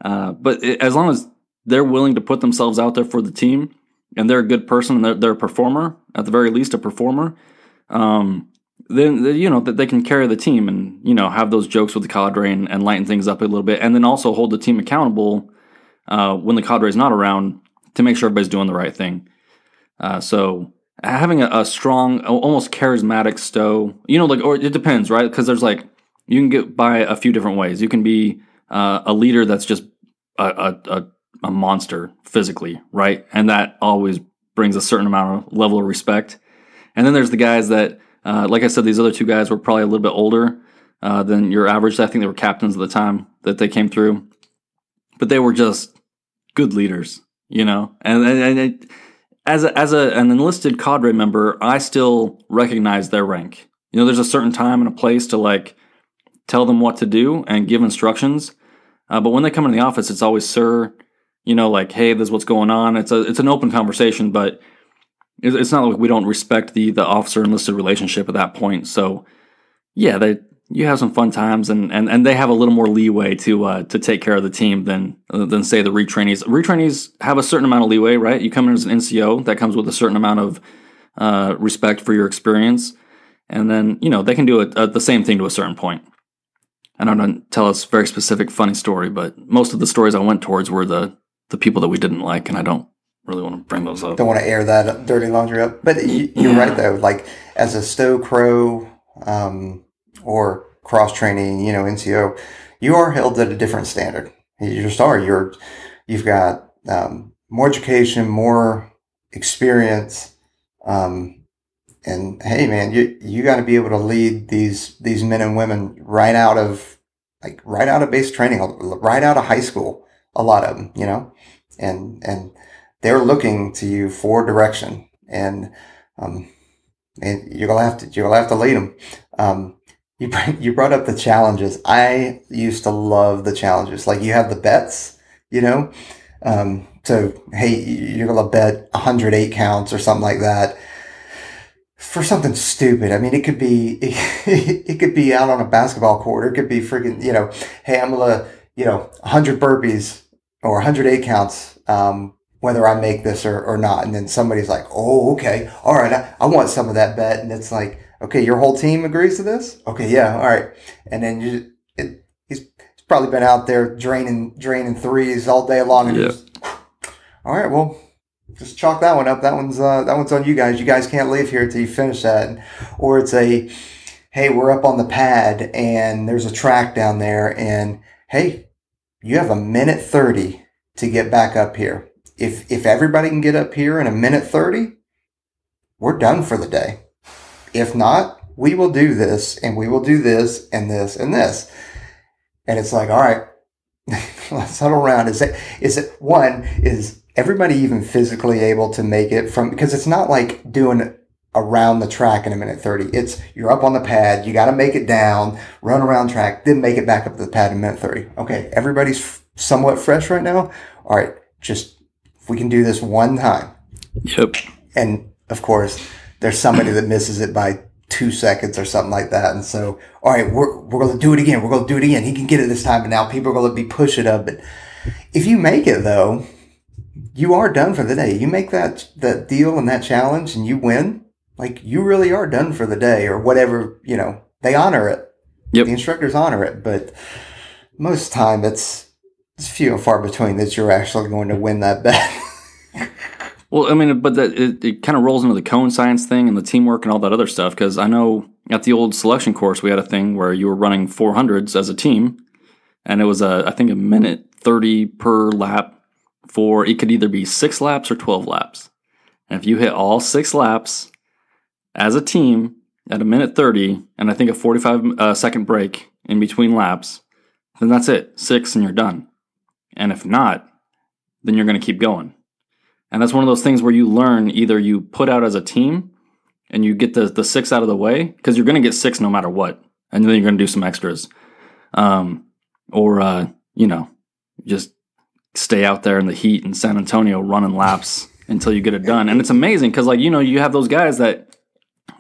Uh, but it, as long as they're willing to put themselves out there for the team, and they're a good person and they're, they're a performer, at the very least, a performer. Um, then you know that they can carry the team and you know have those jokes with the cadre and, and lighten things up a little bit, and then also hold the team accountable uh, when the cadre is not around to make sure everybody's doing the right thing. Uh, so having a, a strong, almost charismatic stow, you know, like or it depends, right? Because there's like you can get by a few different ways. You can be uh, a leader that's just a, a, a, a monster physically, right? And that always brings a certain amount of level of respect. And then there's the guys that, uh, like I said, these other two guys were probably a little bit older uh, than your average. I think they were captains at the time that they came through, but they were just good leaders, you know. And, and, and it, as a, as a, an enlisted cadre member, I still recognize their rank. You know, there's a certain time and a place to like tell them what to do and give instructions. Uh, but when they come in the office, it's always sir. You know, like hey, this is what's going on. It's a it's an open conversation, but it's not like we don't respect the the officer enlisted relationship at that point. So yeah, they you have some fun times, and and, and they have a little more leeway to uh, to take care of the team than than say the retrainees. Retrainees have a certain amount of leeway, right? You come in as an NCO, that comes with a certain amount of uh, respect for your experience, and then you know they can do it, uh, the same thing to a certain point. I don't know, tell us a very specific funny story, but most of the stories I went towards were the the people that we didn't like, and I don't really want to bring those up. Don't want to air that dirty laundry up. But you, are right though. Like as a stow crow um, or cross training, you know, NCO, you are held at a different standard. You just are. You're you've got um, more education, more experience. Um, and hey, man, you you got to be able to lead these these men and women right out of like right out of base training, right out of high school. A lot of them, you know, and and they're looking to you for direction, and um, and you're gonna have to you're gonna have to lead them. Um, you you brought up the challenges. I used to love the challenges. Like you have the bets, you know. Um, so hey, you're gonna bet 108 counts or something like that for something stupid. I mean, it could be it, it could be out on a basketball court. It could be freaking you know, hey, I'm gonna you know 100 burpees or 108 counts. Um, whether I make this or, or not. And then somebody's like, oh, okay. All right. I, I want some of that bet. And it's like, okay, your whole team agrees to this? Okay. Yeah. All right. And then you, it, he's, he's probably been out there draining, draining threes all day long. And yeah. just, all right. Well, just chalk that one up. That one's, uh, that one's on you guys. You guys can't leave here until you finish that. Or it's a, hey, we're up on the pad and there's a track down there and hey, you have a minute 30 to get back up here if if everybody can get up here in a minute 30, we're done for the day. If not, we will do this and we will do this and this and this. And it's like, all right, let's huddle around. Is it is it one, is everybody even physically able to make it from because it's not like doing around the track in a minute 30. It's you're up on the pad, you got to make it down, run around track, then make it back up to the pad in a minute 30. Okay, everybody's f- somewhat fresh right now. All right, just if we can do this one time. Yep. And of course, there's somebody that misses it by two seconds or something like that. And so, all right, we're, we're going to do it again. We're going to do it again. He can get it this time. And now people are going to be pushing up. But if you make it though, you are done for the day. You make that, that deal and that challenge and you win. Like you really are done for the day or whatever, you know, they honor it. Yep. The instructors honor it, but most time it's, it's few and far between that you're actually going to win that bet. well, I mean, but that it, it kind of rolls into the cone science thing and the teamwork and all that other stuff. Because I know at the old selection course, we had a thing where you were running 400s as a team, and it was a I think a minute 30 per lap for it could either be six laps or 12 laps. And if you hit all six laps as a team at a minute 30, and I think a 45 uh, second break in between laps, then that's it. Six and you're done. And if not, then you're going to keep going. And that's one of those things where you learn either you put out as a team and you get the, the six out of the way, because you're going to get six no matter what. And then you're going to do some extras. Um, or, uh, you know, just stay out there in the heat in San Antonio running laps until you get it done. And it's amazing because, like, you know, you have those guys that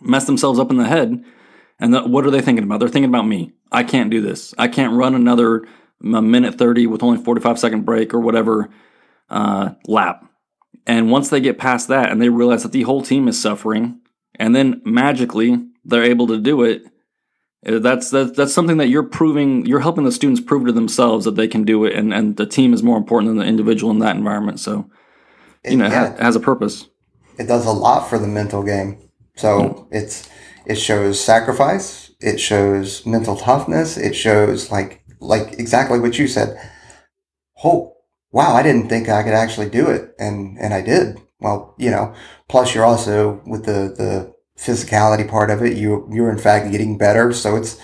mess themselves up in the head. And the, what are they thinking about? They're thinking about me. I can't do this. I can't run another minute 30 with only 45 second break or whatever uh, lap. And once they get past that and they realize that the whole team is suffering, and then magically they're able to do it, uh, that's that's, that's something that you're proving. You're helping the students prove to themselves that they can do it, and, and the team is more important than the individual in that environment. So, you know, yeah, it, has, a purpose. It does a lot for the mental game. So yeah. it's it shows sacrifice. It shows mental toughness. It shows like like exactly what you said. Oh, wow, I didn't think I could actually do it. And, and I did. Well, you know, plus you're also with the, the physicality part of it, you, you're in fact getting better. So it's,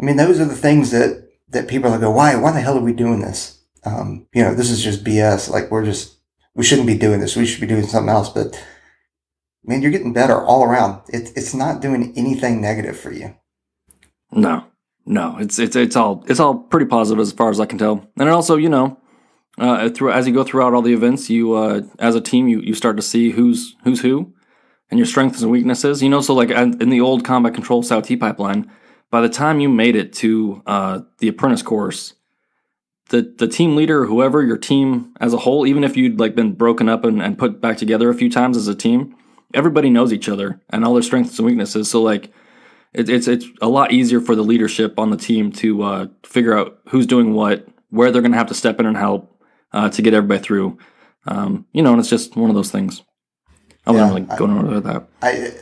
I mean, those are the things that, that people are go, why, why the hell are we doing this? Um, you know, this is just BS. Like we're just, we shouldn't be doing this. We should be doing something else. But I mean, you're getting better all around. It, it's not doing anything negative for you. No, no, it's it's it's all it's all pretty positive as far as I can tell. And it also, you know, uh, through as you go throughout all the events, you uh, as a team, you you start to see who's who's who, and your strengths and weaknesses. You know, so like in the old combat control style T pipeline, by the time you made it to uh, the apprentice course, the the team leader, whoever your team as a whole, even if you'd like been broken up and, and put back together a few times as a team, everybody knows each other and all their strengths and weaknesses. So like it, it's it's a lot easier for the leadership on the team to uh, figure out who's doing what, where they're going to have to step in and help uh, to get everybody through. Um, you know, and it's just one of those things. I wasn't Yeah, really going over that. I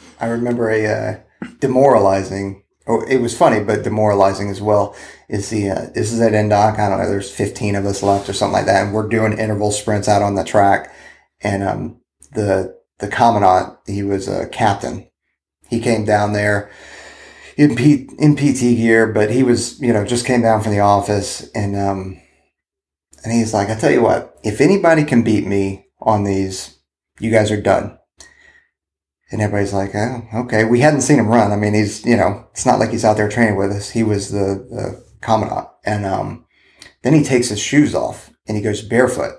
I remember a uh, demoralizing. Oh, it was funny, but demoralizing as well. Is the uh, this is at INDOC? I don't know. There's 15 of us left or something like that, and we're doing interval sprints out on the track. And um, the the commandant, he was a captain. He came down there in P, in PT gear, but he was you know just came down from the office, and um, and he's like, I tell you what, if anybody can beat me on these, you guys are done. And everybody's like, oh, okay. We hadn't seen him run. I mean, he's, you know, it's not like he's out there training with us. He was the, the commandant. And, um, then he takes his shoes off and he goes barefoot.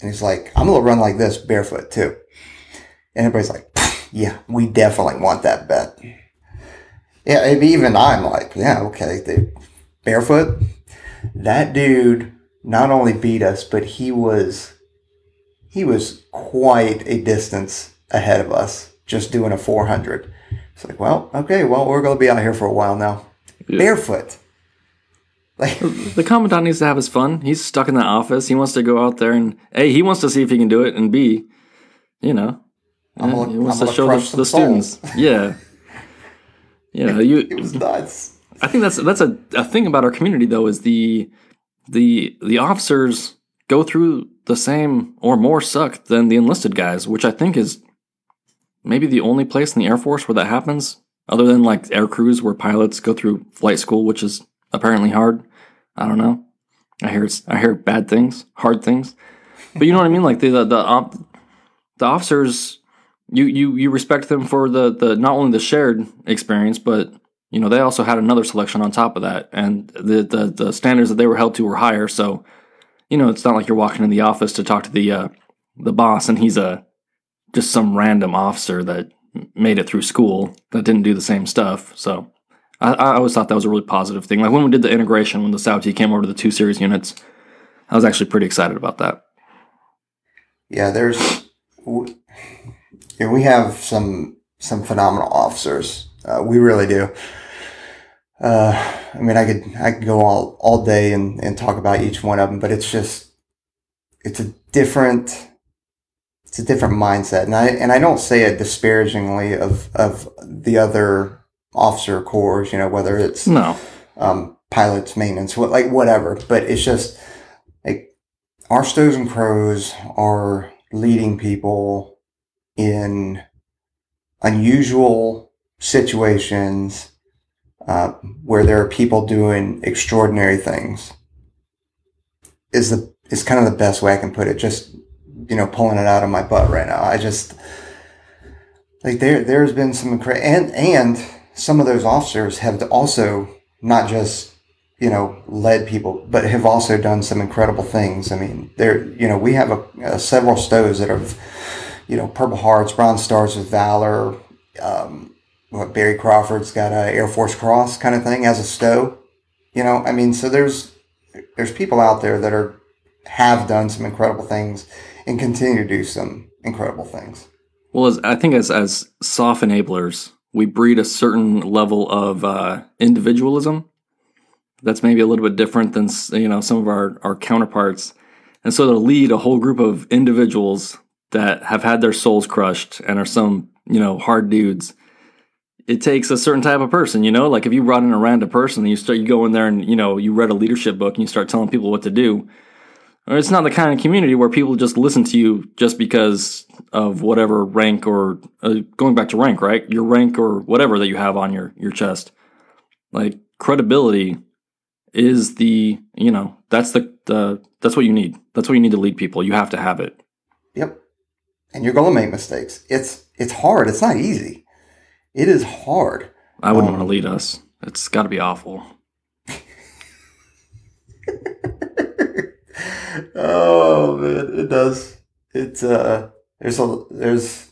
And he's like, I'm going to run like this barefoot too. And everybody's like, yeah, we definitely want that bet. Yeah. Even I'm like, yeah, okay. Dude. Barefoot. That dude not only beat us, but he was, he was quite a distance ahead of us just doing a 400. It's like, well, okay, well, we're going to be out here for a while now. Barefoot. Like, The commandant needs to have his fun. He's stuck in the office. He wants to go out there and a he wants to see if he can do it, and b, you know, I'm gonna- he wants I'm to show the, the students. Yeah, yeah. You it was nuts. I think that's that's a, a thing about our community though is the the the officers go through the same or more suck than the enlisted guys, which I think is maybe the only place in the Air Force where that happens, other than like air crews where pilots go through flight school, which is apparently hard. I don't know. I hear it's, I hear bad things, hard things, but you know what I mean. Like the the the, op, the officers, you you you respect them for the the not only the shared experience, but you know they also had another selection on top of that, and the the, the standards that they were held to were higher. So you know it's not like you're walking in the office to talk to the uh, the boss, and he's a just some random officer that made it through school that didn't do the same stuff. So I, I always thought that was a really positive thing. Like when we did the integration, when the SOWT came over to the two series units, I was actually pretty excited about that. Yeah, there's, w- yeah, we have some, some phenomenal officers. Uh, we really do. Uh, I mean, I could, I could go all, all day and, and talk about each one of them, but it's just, it's a different, it's a different mindset. And I, and I don't say it disparagingly of, of the other officer corps, you know, whether it's, No, um, pilots, maintenance, what, like whatever. But it's just like our Stows and Crows are leading people in unusual situations uh, where there are people doing extraordinary things. Is the is kind of the best way I can put it. Just you know, pulling it out of my butt right now. I just like there there's been some incre- and and some of those officers have also not just you know led people but have also done some incredible things i mean there you know we have a, uh, several stows that have you know purple hearts bronze stars with valor um, what barry crawford's got a air force cross kind of thing as a stow you know i mean so there's there's people out there that are have done some incredible things and continue to do some incredible things Well, as, I think as as SOF enablers, we breed a certain level of uh, individualism that's maybe a little bit different than you know some of our our counterparts, and so to lead a whole group of individuals that have had their souls crushed and are some you know hard dudes. It takes a certain type of person, you know. Like if you brought in a random person, and you start you go in there and you know you read a leadership book and you start telling people what to do. Or it's not the kind of community where people just listen to you just because of whatever rank or uh, going back to rank, right? Your rank or whatever that you have on your your chest. Like credibility is the you know that's the the that's what you need. That's what you need to lead people. You have to have it. Yep. And you're going to make mistakes. It's it's hard. It's not easy. It is hard. I wouldn't Um, want to lead us. It's got to be awful. oh man, it does. It's uh there's a there's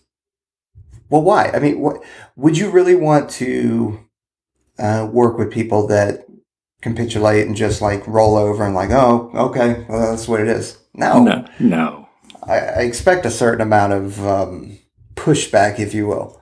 well why? I mean, what would you really want to uh, work with people that capitulate and just like roll over and like, oh, okay, well, that's what it is. No, No, no. I, I expect a certain amount of um, pushback, if you will.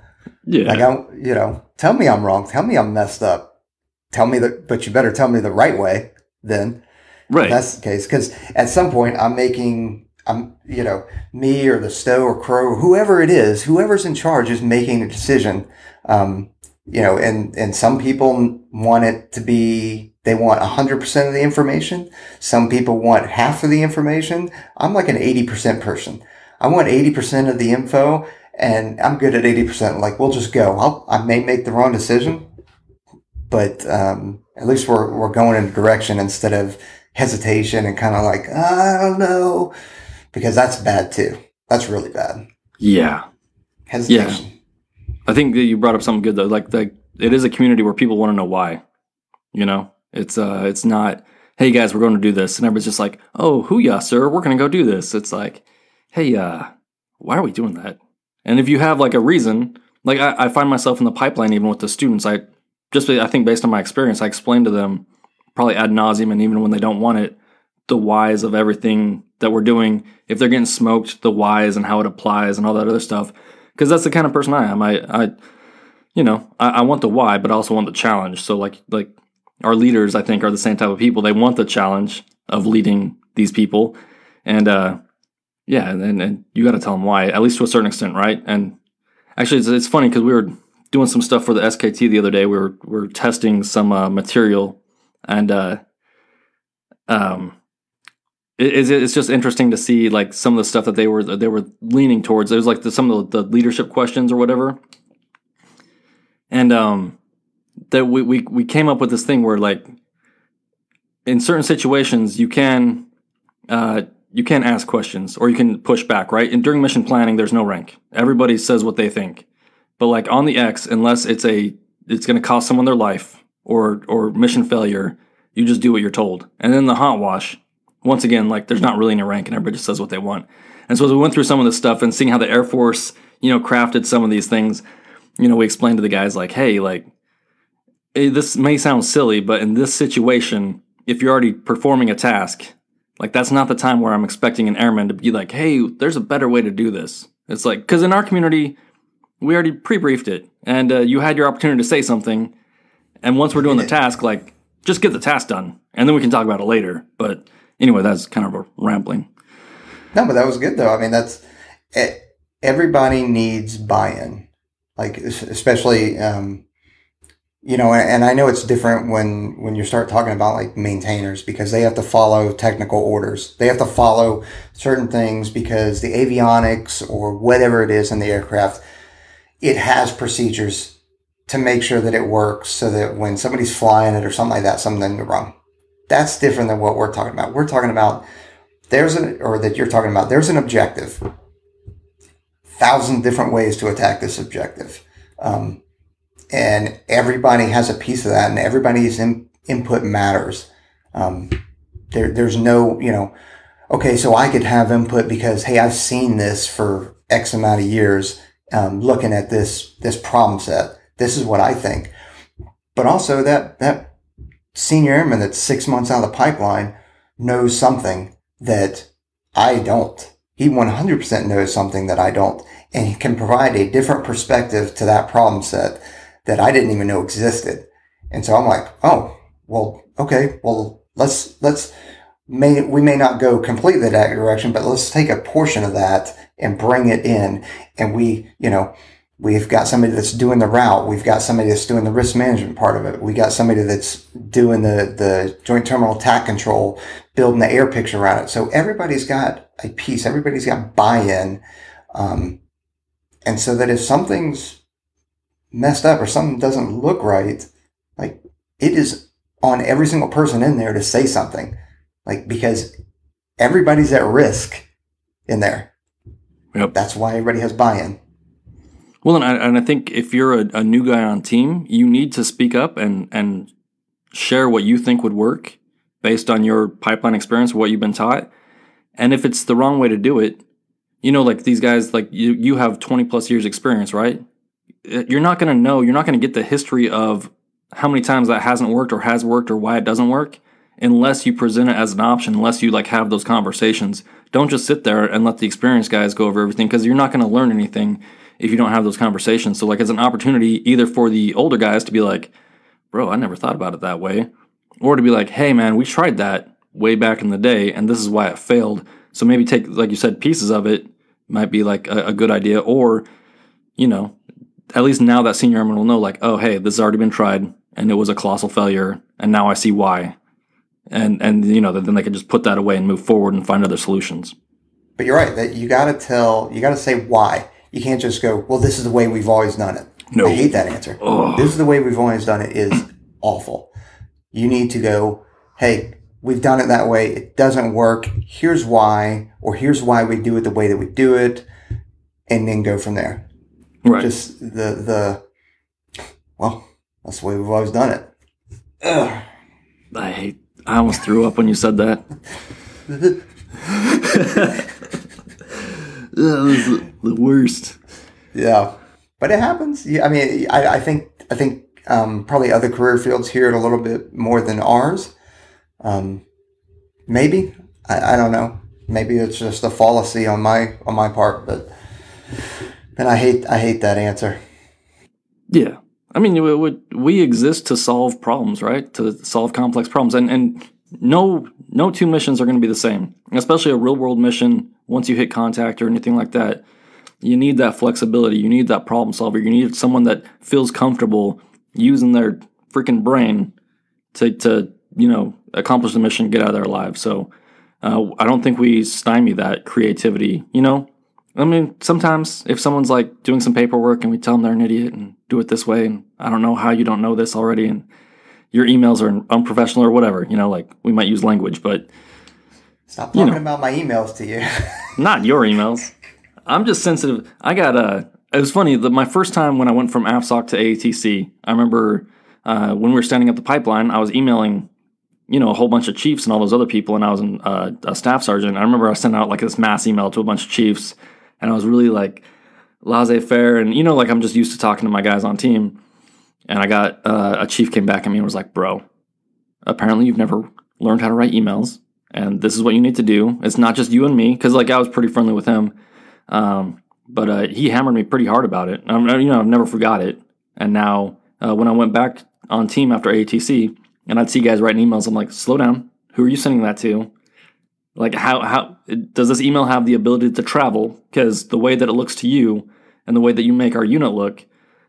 Yeah. Like I, don't you know, tell me I'm wrong. Tell me I'm messed up. Tell me that, but you better tell me the right way. Then right. that's the case. Because at some point, I'm making, I'm, you know, me or the Stowe or Crow, whoever it is, whoever's in charge is making a decision. Um, you know, and and some people want it to be they want 100% of the information. Some people want half of the information. I'm like an 80% person. I want 80% of the info and I'm good at 80%. Like, we'll just go. I'll, i may make the wrong decision, but um, at least we're, we're going in a direction instead of hesitation and kind of like, I don't know, because that's bad too. That's really bad. Yeah. Hesitation. Yeah. I think that you brought up something good though. Like, the, it is a community where people want to know why, you know? It's uh, it's not, hey guys, we're going to do this, and everybody's just like, oh, hoo ya, sir, we're going to go do this. It's like, hey, uh, why are we doing that? And if you have like a reason, like I, I find myself in the pipeline even with the students, I just I think based on my experience, I explain to them probably ad nauseum, and even when they don't want it, the whys of everything that we're doing. If they're getting smoked, the whys and how it applies and all that other stuff. Because that's the kind of person I am. I, I you know, I, I want the why, but I also want the challenge. So like like our leaders, I think, are the same type of people. They want the challenge of leading these people, and uh, yeah, and, and you got to tell them why, at least to a certain extent, right? And actually, it's, it's funny because we were doing some stuff for the SKT the other day. We were we were testing some uh, material, and uh, um, it, it's just interesting to see like some of the stuff that they were they were leaning towards. It was like the, some of the, the leadership questions or whatever, and um that we, we we came up with this thing where like in certain situations you can uh, you can't ask questions or you can push back right? And during mission planning there's no rank. Everybody says what they think. But like on the x unless it's a it's going to cost someone their life or or mission failure you just do what you're told. And then the hot wash once again like there's not really any rank and everybody just says what they want. And so as we went through some of this stuff and seeing how the air force you know crafted some of these things you know we explained to the guys like hey like it, this may sound silly, but in this situation, if you're already performing a task, like that's not the time where I'm expecting an airman to be like, "Hey, there's a better way to do this." It's like because in our community, we already pre-briefed it, and uh, you had your opportunity to say something, and once we're doing the task, like just get the task done, and then we can talk about it later. But anyway, that's kind of a rambling. No, but that was good though. I mean, that's everybody needs buy-in, like especially. Um, you know, and I know it's different when when you start talking about like maintainers because they have to follow technical orders. They have to follow certain things because the avionics or whatever it is in the aircraft, it has procedures to make sure that it works so that when somebody's flying it or something like that, something go wrong. That's different than what we're talking about. We're talking about there's an or that you're talking about there's an objective. Thousand different ways to attack this objective. Um, and everybody has a piece of that and everybody's in, input matters. Um, there, there's no, you know, okay, so I could have input because, hey, I've seen this for X amount of years, um, looking at this, this problem set. This is what I think. But also that, that senior airman that's six months out of the pipeline knows something that I don't. He 100% knows something that I don't. And he can provide a different perspective to that problem set that I didn't even know existed. And so I'm like, oh, well, okay, well, let's, let's, may, we may not go completely that direction, but let's take a portion of that and bring it in. And we, you know, we've got somebody that's doing the route. We've got somebody that's doing the risk management part of it. We got somebody that's doing the, the joint terminal attack control, building the air picture around it. So everybody's got a piece. Everybody's got buy-in. Um, and so that if something's messed up or something doesn't look right, like it is on every single person in there to say something. Like because everybody's at risk in there. Yep. That's why everybody has buy-in. Well, and I, and I think if you're a, a new guy on team, you need to speak up and and share what you think would work based on your pipeline experience, what you've been taught. And if it's the wrong way to do it, you know, like these guys, like you, you have 20 plus years experience, right? Uh, you're not going to know, you're not going to get the history of how many times that hasn't worked or has worked or why it doesn't work unless you present it as an option, unless you like have those conversations. Don't just sit there and let the experienced guys go over everything because you're not going to learn anything if you don't have those conversations. So like it's an opportunity either for the older guys to be like, bro, I never thought about it that way. Or to be like, hey man, we tried that way back in the day and this is why it failed. So maybe take, like you said, pieces of it might be like a, a good idea. Or, you know, at least now that senior airman will know, like, oh, hey, this has already been tried and it was a colossal failure. And now I see why. And, and you know, then they can just put that away and move forward and find other solutions. But you're right that you got to tell, you got to say why. You can't just go, well, this is the way we've always done it. No. I hate that answer. Ugh. This is the way we've always done it is awful. You need to go, hey, we've done it that way. It doesn't work. Here's why, or here's why we do it the way that we do it, and then go from there. Right. Just the the well, that's the way we've always done it. Ugh. I hate, I almost threw up when you said that. that was the, worst. Yeah, but it happens. Yeah, I mean, I, I think I think um, probably other career fields hear it a little bit more than ours. Um, maybe I, I don't know. Maybe it's just a fallacy on my on my part, but and I hate I hate that answer. Yeah. I mean, we, we, exist to solve problems, right? To solve complex problems. And, and no, no two missions are going to be the same, especially a real world mission. Once you hit contact or anything like that, you need that flexibility. You need that problem solver. You need someone that feels comfortable using their freaking brain to, to you know, accomplish the mission, get out of their lives. So uh, I don't think we stymie that creativity, you know? I mean, sometimes if someone's like doing some paperwork and we tell them they're an idiot and do it this way, and I don't know how you don't know this already, and your emails are unprofessional or whatever, you know, like we might use language, but Stop talking know. about my emails to you. not your emails. I'm just sensitive. I got a. It was funny. The, my first time when I went from AFSOC to AETC, I remember uh, when we were standing up the pipeline, I was emailing, you know, a whole bunch of chiefs and all those other people, and I was an, uh, a staff sergeant. I remember I sent out like this mass email to a bunch of chiefs, and I was really like laissez faire, and you know, like I'm just used to talking to my guys on team. And I got uh, a chief came back at me and was like, "Bro, apparently you've never learned how to write emails, and this is what you need to do. It's not just you and me, because like I was pretty friendly with him, um, but uh, he hammered me pretty hard about it. I'm, you know, I've never forgot it. And now uh, when I went back on team after ATC, and I'd see guys writing emails, I'm like, slow down. Who are you sending that to? Like, how how does this email have the ability to travel? Because the way that it looks to you, and the way that you make our unit look,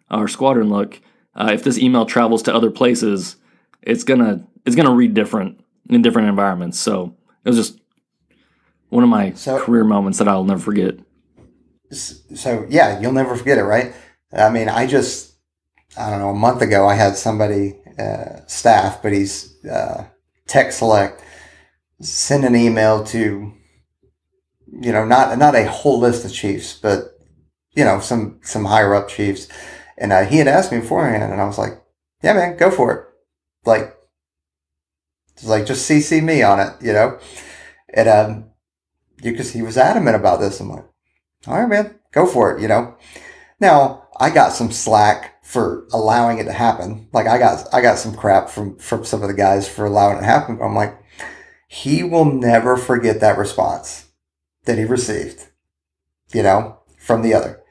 our squadron look, uh, if this email travels to other places, it's gonna it's gonna read different in different environments. So it was just one of my So- career moments that I'll never forget. so yeah, you'll never forget it, right? I mean, I just, I don't know, a month ago, I had somebody, uh, staff, but he's, uh, tech select, send an email to, you know, not, not a whole list of chiefs, but, you know, some, some higher up chiefs. And, uh, he had asked me beforehand and I was like, yeah, man, go for it. Like, just like, just CC me on it, you know? And, um, because he was adamant about this. I'm like, all right, man, go for it, you know. Now, I got some slack for allowing it to happen. Like I got I got some crap from from some of the guys for allowing it to happen. I'm like, he will never forget that response that he received, you know, from the other.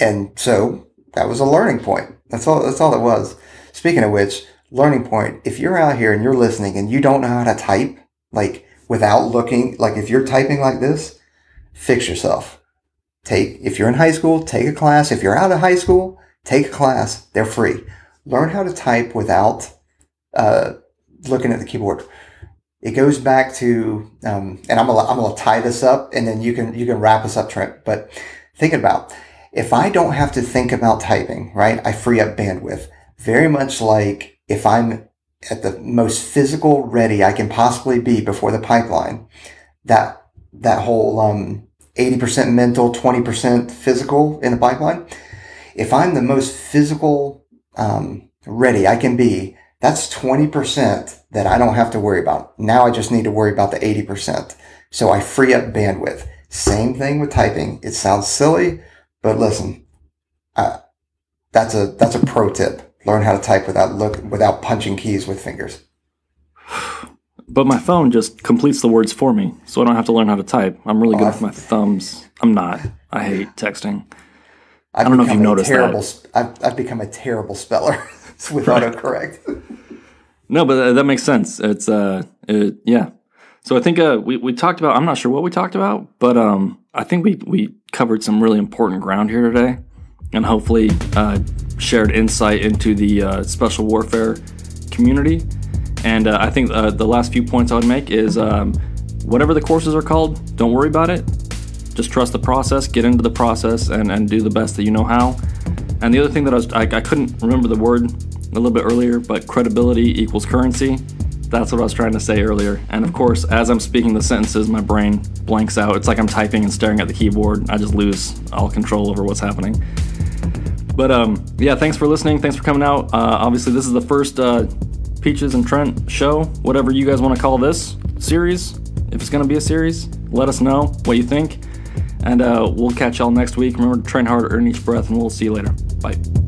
And so that was a learning point. That's all that's all it was. Speaking of which, learning point, if you're out here and you're listening and you don't know how to type, like without looking, like if you're typing like this, fix yourself take if you're in high school take a class if you're out of high school take a class they're free learn how to type without uh, looking at the keyboard it goes back to um, and I'm gonna, I'm gonna tie this up and then you can you can wrap us up trent but think about if i don't have to think about typing right i free up bandwidth very much like if i'm at the most physical ready i can possibly be before the pipeline that that whole um, 80% mental, 20% physical in the pipeline. If I'm the most physical um, ready I can be, that's 20% that I don't have to worry about. Now I just need to worry about the 80%. So I free up bandwidth. Same thing with typing. It sounds silly, but listen, uh, that's a that's a pro tip. Learn how to type without look without punching keys with fingers. But my phone just completes the words for me, so I don't have to learn how to type. I'm really good with my thumbs. I'm not. I hate texting. I've I don't know if you've noticed terrible, that. I've, I've become a terrible speller with autocorrect. No, but that makes sense. It's uh, it, yeah. So I think uh, we we talked about. I'm not sure what we talked about, but um, I think we we covered some really important ground here today, and hopefully uh, shared insight into the uh, special warfare community. And uh, I think uh, the last few points I would make is um, whatever the courses are called, don't worry about it. Just trust the process, get into the process, and, and do the best that you know how. And the other thing that I was, I, I couldn't remember the word a little bit earlier, but credibility equals currency. That's what I was trying to say earlier. And of course, as I'm speaking the sentences, my brain blanks out. It's like I'm typing and staring at the keyboard. I just lose all control over what's happening. But um, yeah, thanks for listening. Thanks for coming out. Uh, obviously, this is the first uh, Peaches and Trent show, whatever you guys want to call this series. If it's going to be a series, let us know what you think. And uh, we'll catch y'all next week. Remember to train hard, earn each breath, and we'll see you later. Bye.